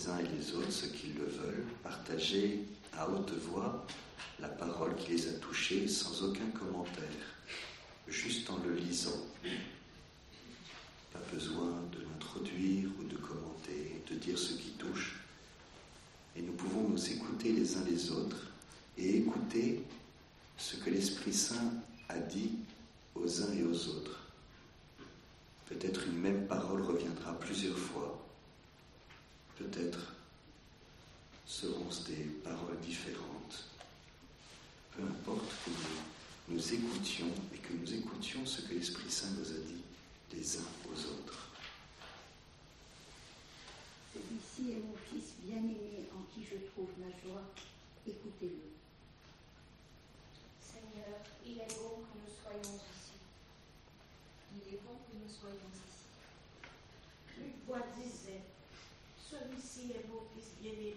Speaker 1: uns et les autres, ceux qui le veulent, partager à haute voix la parole qui les a touchés sans aucun commentaire, juste en le lisant. Pas besoin de l'introduire ou de commenter, de dire ce qui touche. Et nous pouvons nous écouter les uns les autres et écouter ce que l'Esprit Saint a dit aux uns et aux autres. Peut-être une même parole reviendra plusieurs fois. Peut-être seront-ce des paroles différentes. Peu importe que nous, nous écoutions et que nous écoutions ce que l'Esprit Saint nous a dit les uns aux autres.
Speaker 2: Celui-ci est mon fils bien-aimé en qui je trouve ma joie. Écoutez-le.
Speaker 3: Seigneur, il est bon que nous soyons ici. Il est bon que nous soyons ici.
Speaker 4: Une voix disait, celui-ci est mon fils bien-aimé,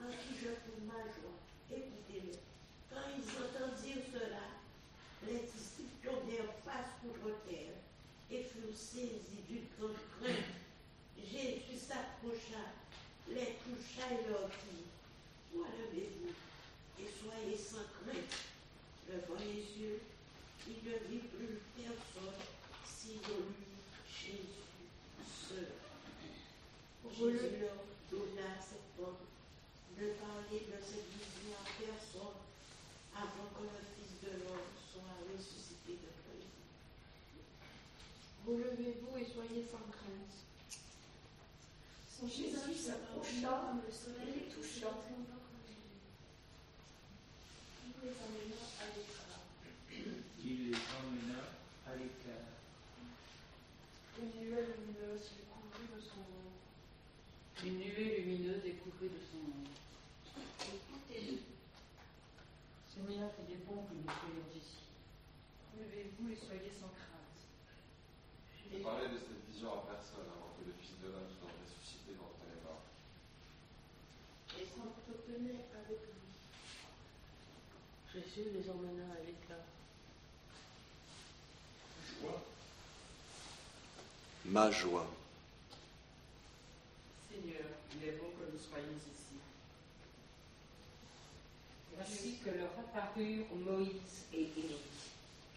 Speaker 4: en qui je trouve ma joie. Écoutez-le. Quand ils entendirent cela, les disciples tombèrent face contre terre et furent saisis d'une grande crainte. Jésus s'approcha, les toucha et leur dit, Quoi levez-vous et soyez sans crainte. Levant les yeux, il ne vit plus personne, sinon lui, Jésus seul. Jésus leur donna cette ordre de parler de cette vision à personne avant que le Fils de l'homme soit ressuscité de présent.
Speaker 3: Vous levez-vous et soyez sans crainte.
Speaker 5: Son Jésus s'approcha comme le soleil les touchant.
Speaker 3: Il les emmena à l'écart.
Speaker 6: Il les emmena à l'écart.
Speaker 3: Une nuée lumineuse lui couvrit de son ombre.
Speaker 7: Une nuée lumineuse est coupée de son ombre.
Speaker 3: Écoutez-le.
Speaker 7: Seigneur, il est bon que nous soyons ici.
Speaker 3: Levez-vous et soyez sans crainte.
Speaker 8: Je parlais de cette vision à personne avant que le Fils de l'homme soit ressuscité d'entre les morts.
Speaker 3: Et s'entretenait avec lui.
Speaker 7: Jésus les emmena à l'écart.
Speaker 1: Ma joie.
Speaker 9: Seigneur, il est bon que nous soyons ici. Voici que leur apparurent Moïse et Élie,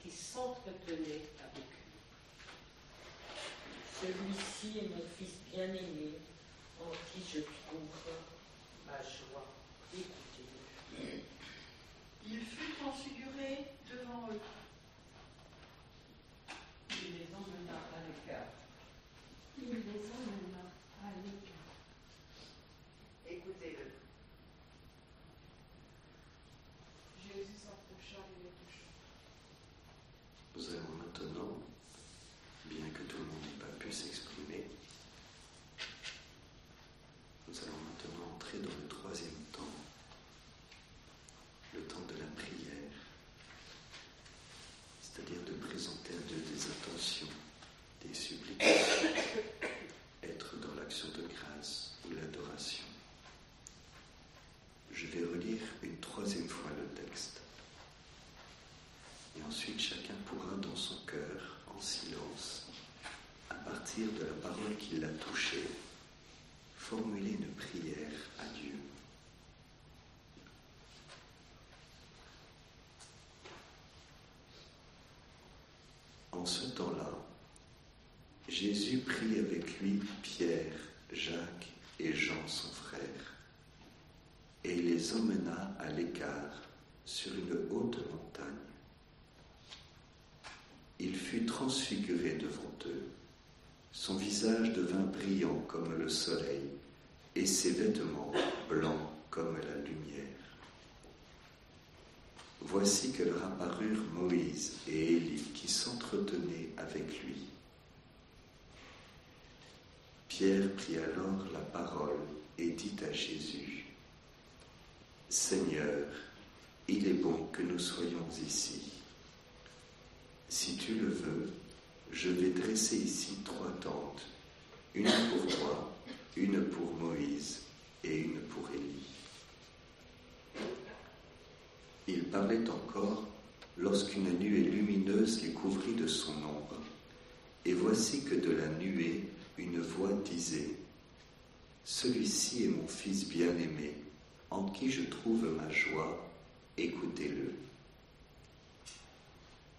Speaker 9: qui s'entretenaient avec lui.
Speaker 10: Celui-ci est mon fils bien-aimé, en qui je trouve ma joie. Écoutez-le.
Speaker 4: Il fut transfiguré devant eux.
Speaker 7: Il les emmena à l'écart.
Speaker 2: Il les emmena à l'écart.
Speaker 9: Écoutez-le.
Speaker 3: Jésus s'approcha et les toucha.
Speaker 1: Nous allons maintenant, bien que tout le monde n'ait pas pu s'exprimer, nous allons maintenant entrer dans le troisième temps, le temps de la prière, c'est-à-dire de présenter à Dieu des intentions, des supplications, être dans l'action de grâce ou l'adoration. Je vais relire une troisième fois le texte. Et ensuite, chacun pourra, dans son cœur, en silence, à de la parole qui l'a touché, formuler une prière à Dieu. En ce temps-là, Jésus prit avec lui Pierre, Jacques et Jean, son frère, et les emmena à l'écart sur une haute montagne. Il fut transfiguré devant eux. Son visage devint brillant comme le soleil et ses vêtements blancs comme la lumière. Voici que leur apparurent Moïse et Élie qui s'entretenaient avec lui. Pierre prit alors la parole et dit à Jésus, Seigneur, il est bon que nous soyons ici. Si tu le veux, je vais dresser ici trois tentes, une pour toi, une pour Moïse et une pour Élie. Il parlait encore lorsqu'une nuée lumineuse les couvrit de son ombre. Et voici que de la nuée, une voix disait, Celui-ci est mon Fils bien-aimé, en qui je trouve ma joie, écoutez-le.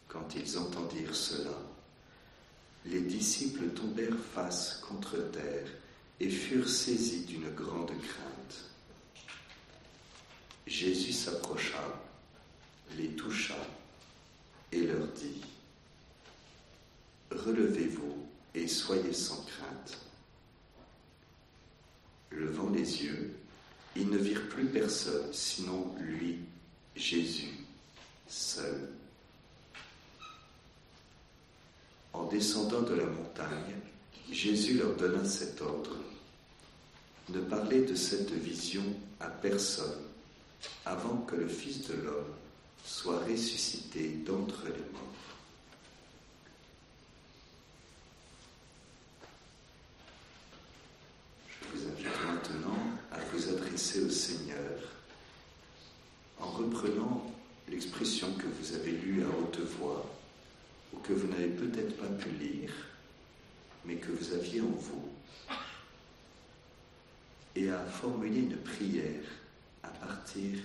Speaker 1: Quand ils entendirent cela, les disciples tombèrent face contre terre et furent saisis d'une grande crainte. Jésus s'approcha, les toucha et leur dit, Relevez-vous et soyez sans crainte. levant les yeux, ils ne virent plus personne, sinon lui, Jésus, seul. En descendant de la montagne, Jésus leur donna cet ordre. Ne parlez de cette vision à personne avant que le Fils de l'homme soit ressuscité d'entre les morts. Je vous invite maintenant à vous adresser au Seigneur en reprenant l'expression que vous avez lue à haute voix que vous n'avez peut-être pas pu lire, mais que vous aviez en vous, et à formuler une prière à partir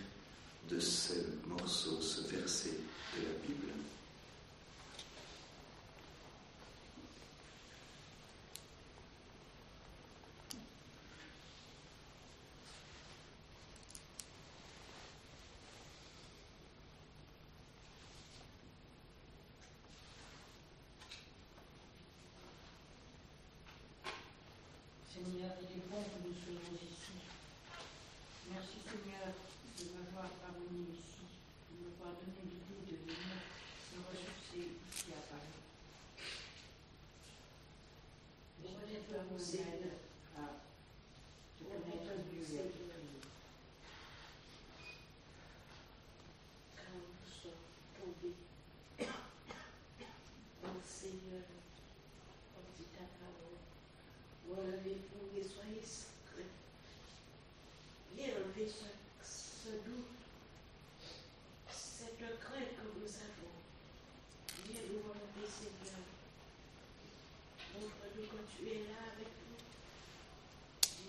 Speaker 1: de ce morceau, ce verset de la Bible.
Speaker 7: Seigneur, il est bon que nous soyons ici. Merci Seigneur de m'avoir parvenu ici, de m'avoir donné l'idée de venir me ressourcer ici à Paris. Je t'aide à mon aide à te connaître mieux et à te prier.
Speaker 4: quand nous sommes tombés dans le Seigneur, on dit ta parole. Relevez-vous et soyez sacrés. Viens enlever ce, ce doute, cette crainte que nous avons. Viens nous enlever, Seigneur. Montre-nous que tu es là avec nous.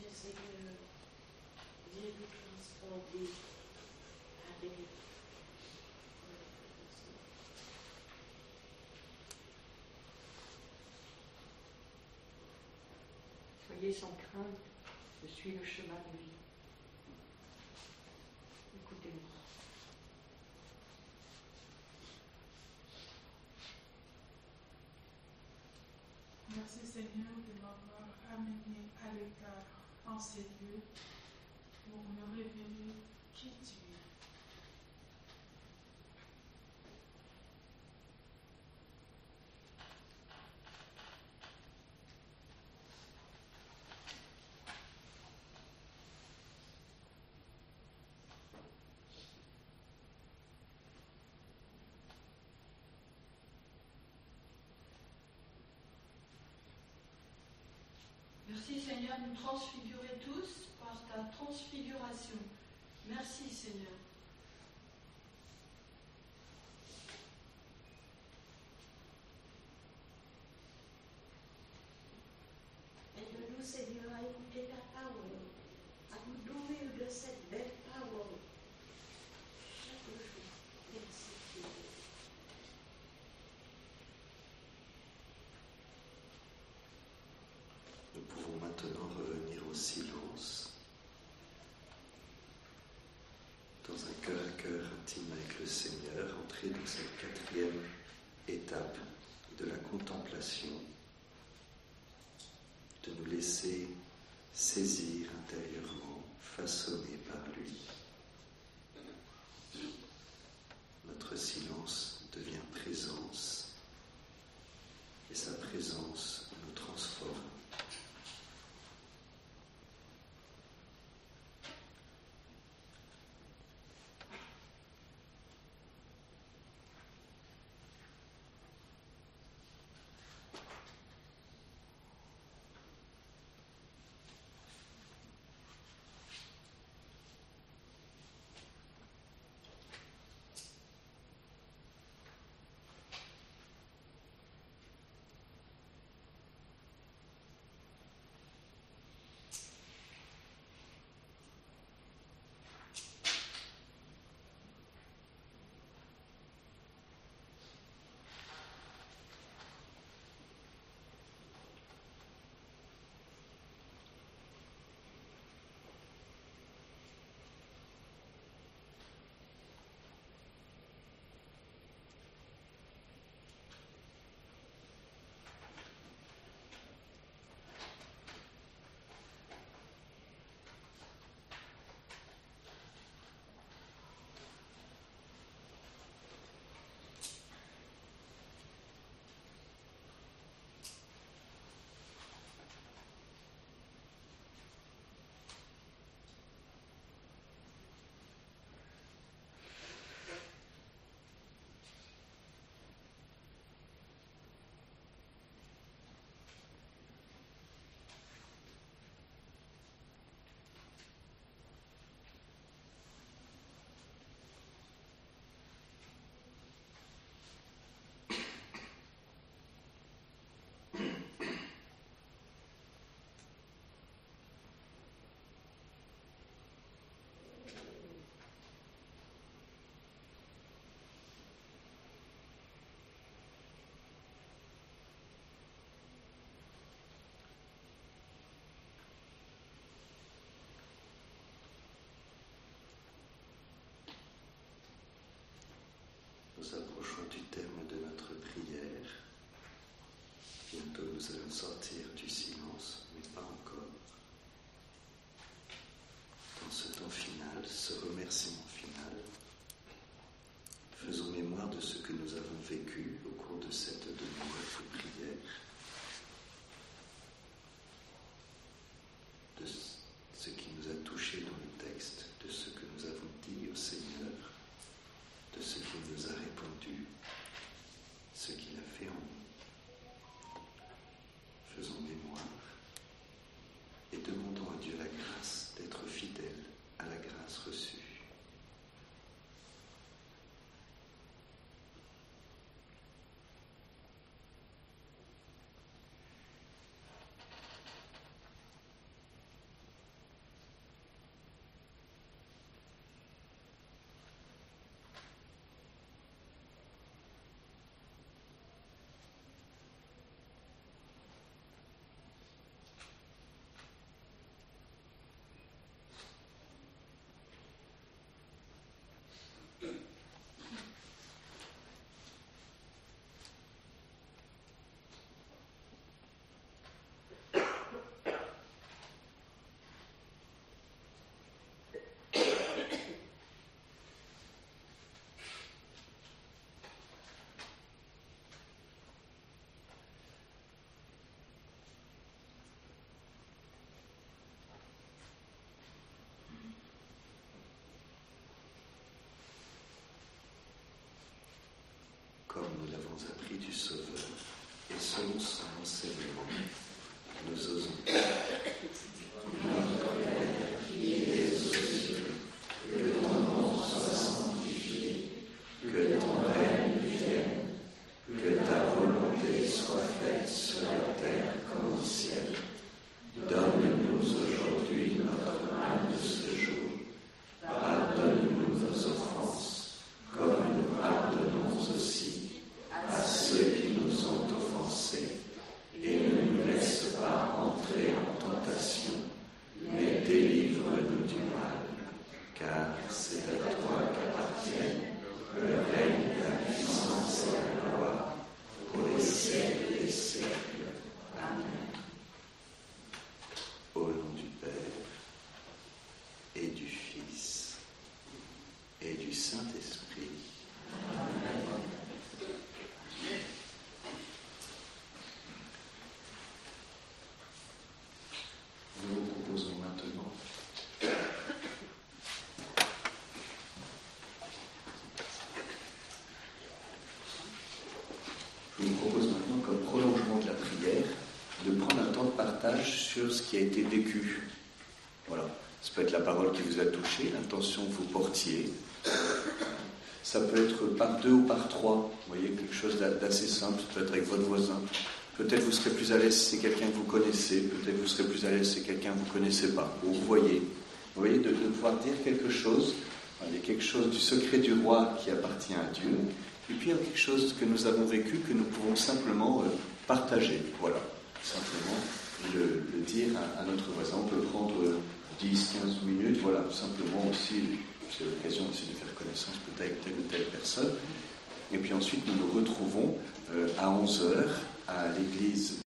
Speaker 4: Viens, Seigneur. Viens nous transformer avec
Speaker 7: Sans crainte, je suis le chemin de vie. Écoutez-moi.
Speaker 5: Merci Seigneur de m'avoir amené à l'écart en ces lieux pour me révéler qui tu es.
Speaker 11: Merci Seigneur nous transfigurer tous par ta transfiguration. Merci Seigneur.
Speaker 4: Aide-nous, Seigneur, à écouter ta parole, à nous nourrir de cette belle parole. Chaque jour, merci Seigneur.
Speaker 1: Nous pouvons maintenant revenir au silence, dans un cœur à cœur intime avec le Seigneur, entrer dans cette quatrième étape de la contemplation, de nous laisser saisir intérieurement, façonner par lui. Nous allons sortir du silence, mais pas encore. Dans ce temps final, ce remerciement final, faisons mémoire de ce que nous avons vécu au cours de cette demi-heure de prière, de ce qui nous a touchés dans le texte, de ce que nous avons dit au Seigneur, de ce qu'il nous a répondu, ce qu'il a fait en nous. Faisons mémoire et demandons à Dieu la grâce d'être fidèle à la grâce reçue. comme nous l'avons appris du Sauveur, et selon son enseignement, nous osons. Notre Père qui es aux cieux, que ton nom soit sanctifié, que ton règne vienne, que ta volonté soit faite sur la terre comme au ciel. Donne-nous aujourd'hui notre pain de ce jour. Pardonne-nous nos offenses, comme nous pardonnons aussi à ceux qui nous ont offensés, et ne nous laisse pas entrer en tentation, mais délivre-nous du mal, car c'est à toi qu'appartiennent le règne, la puissance et la gloire, pour les siècles des siècles. Amen. Au nom du Père, et du Fils, et du Saint-Esprit. Nous vous proposons maintenant Je vous propose maintenant, comme prolongement de la prière, de prendre un sur ce qui a été vécu. Voilà. Ça peut être la parole qui vous a touché, l'intention que vous portiez. Ça peut être par deux ou par trois. Vous voyez, quelque chose d'assez simple. Ça peut être avec votre voisin. Peut-être vous serez plus à l'aise si c'est quelqu'un que vous connaissez. Peut-être vous serez plus à l'aise si c'est quelqu'un que vous ne connaissez pas. Ou vous voyez. Vous voyez, de, de pouvoir dire quelque chose. Il y a quelque chose du secret du roi qui appartient à Dieu. Et puis il y a quelque chose que nous avons vécu que nous pouvons simplement euh, partager. Voilà. Simplement le, le dire à, notre voisin. On peut prendre 10, 15 minutes. Voilà. Simplement aussi, c'est l'occasion aussi de faire connaissance peut-être avec telle ou telle personne. Et puis ensuite, nous nous retrouvons euh, à 11 heures à l'église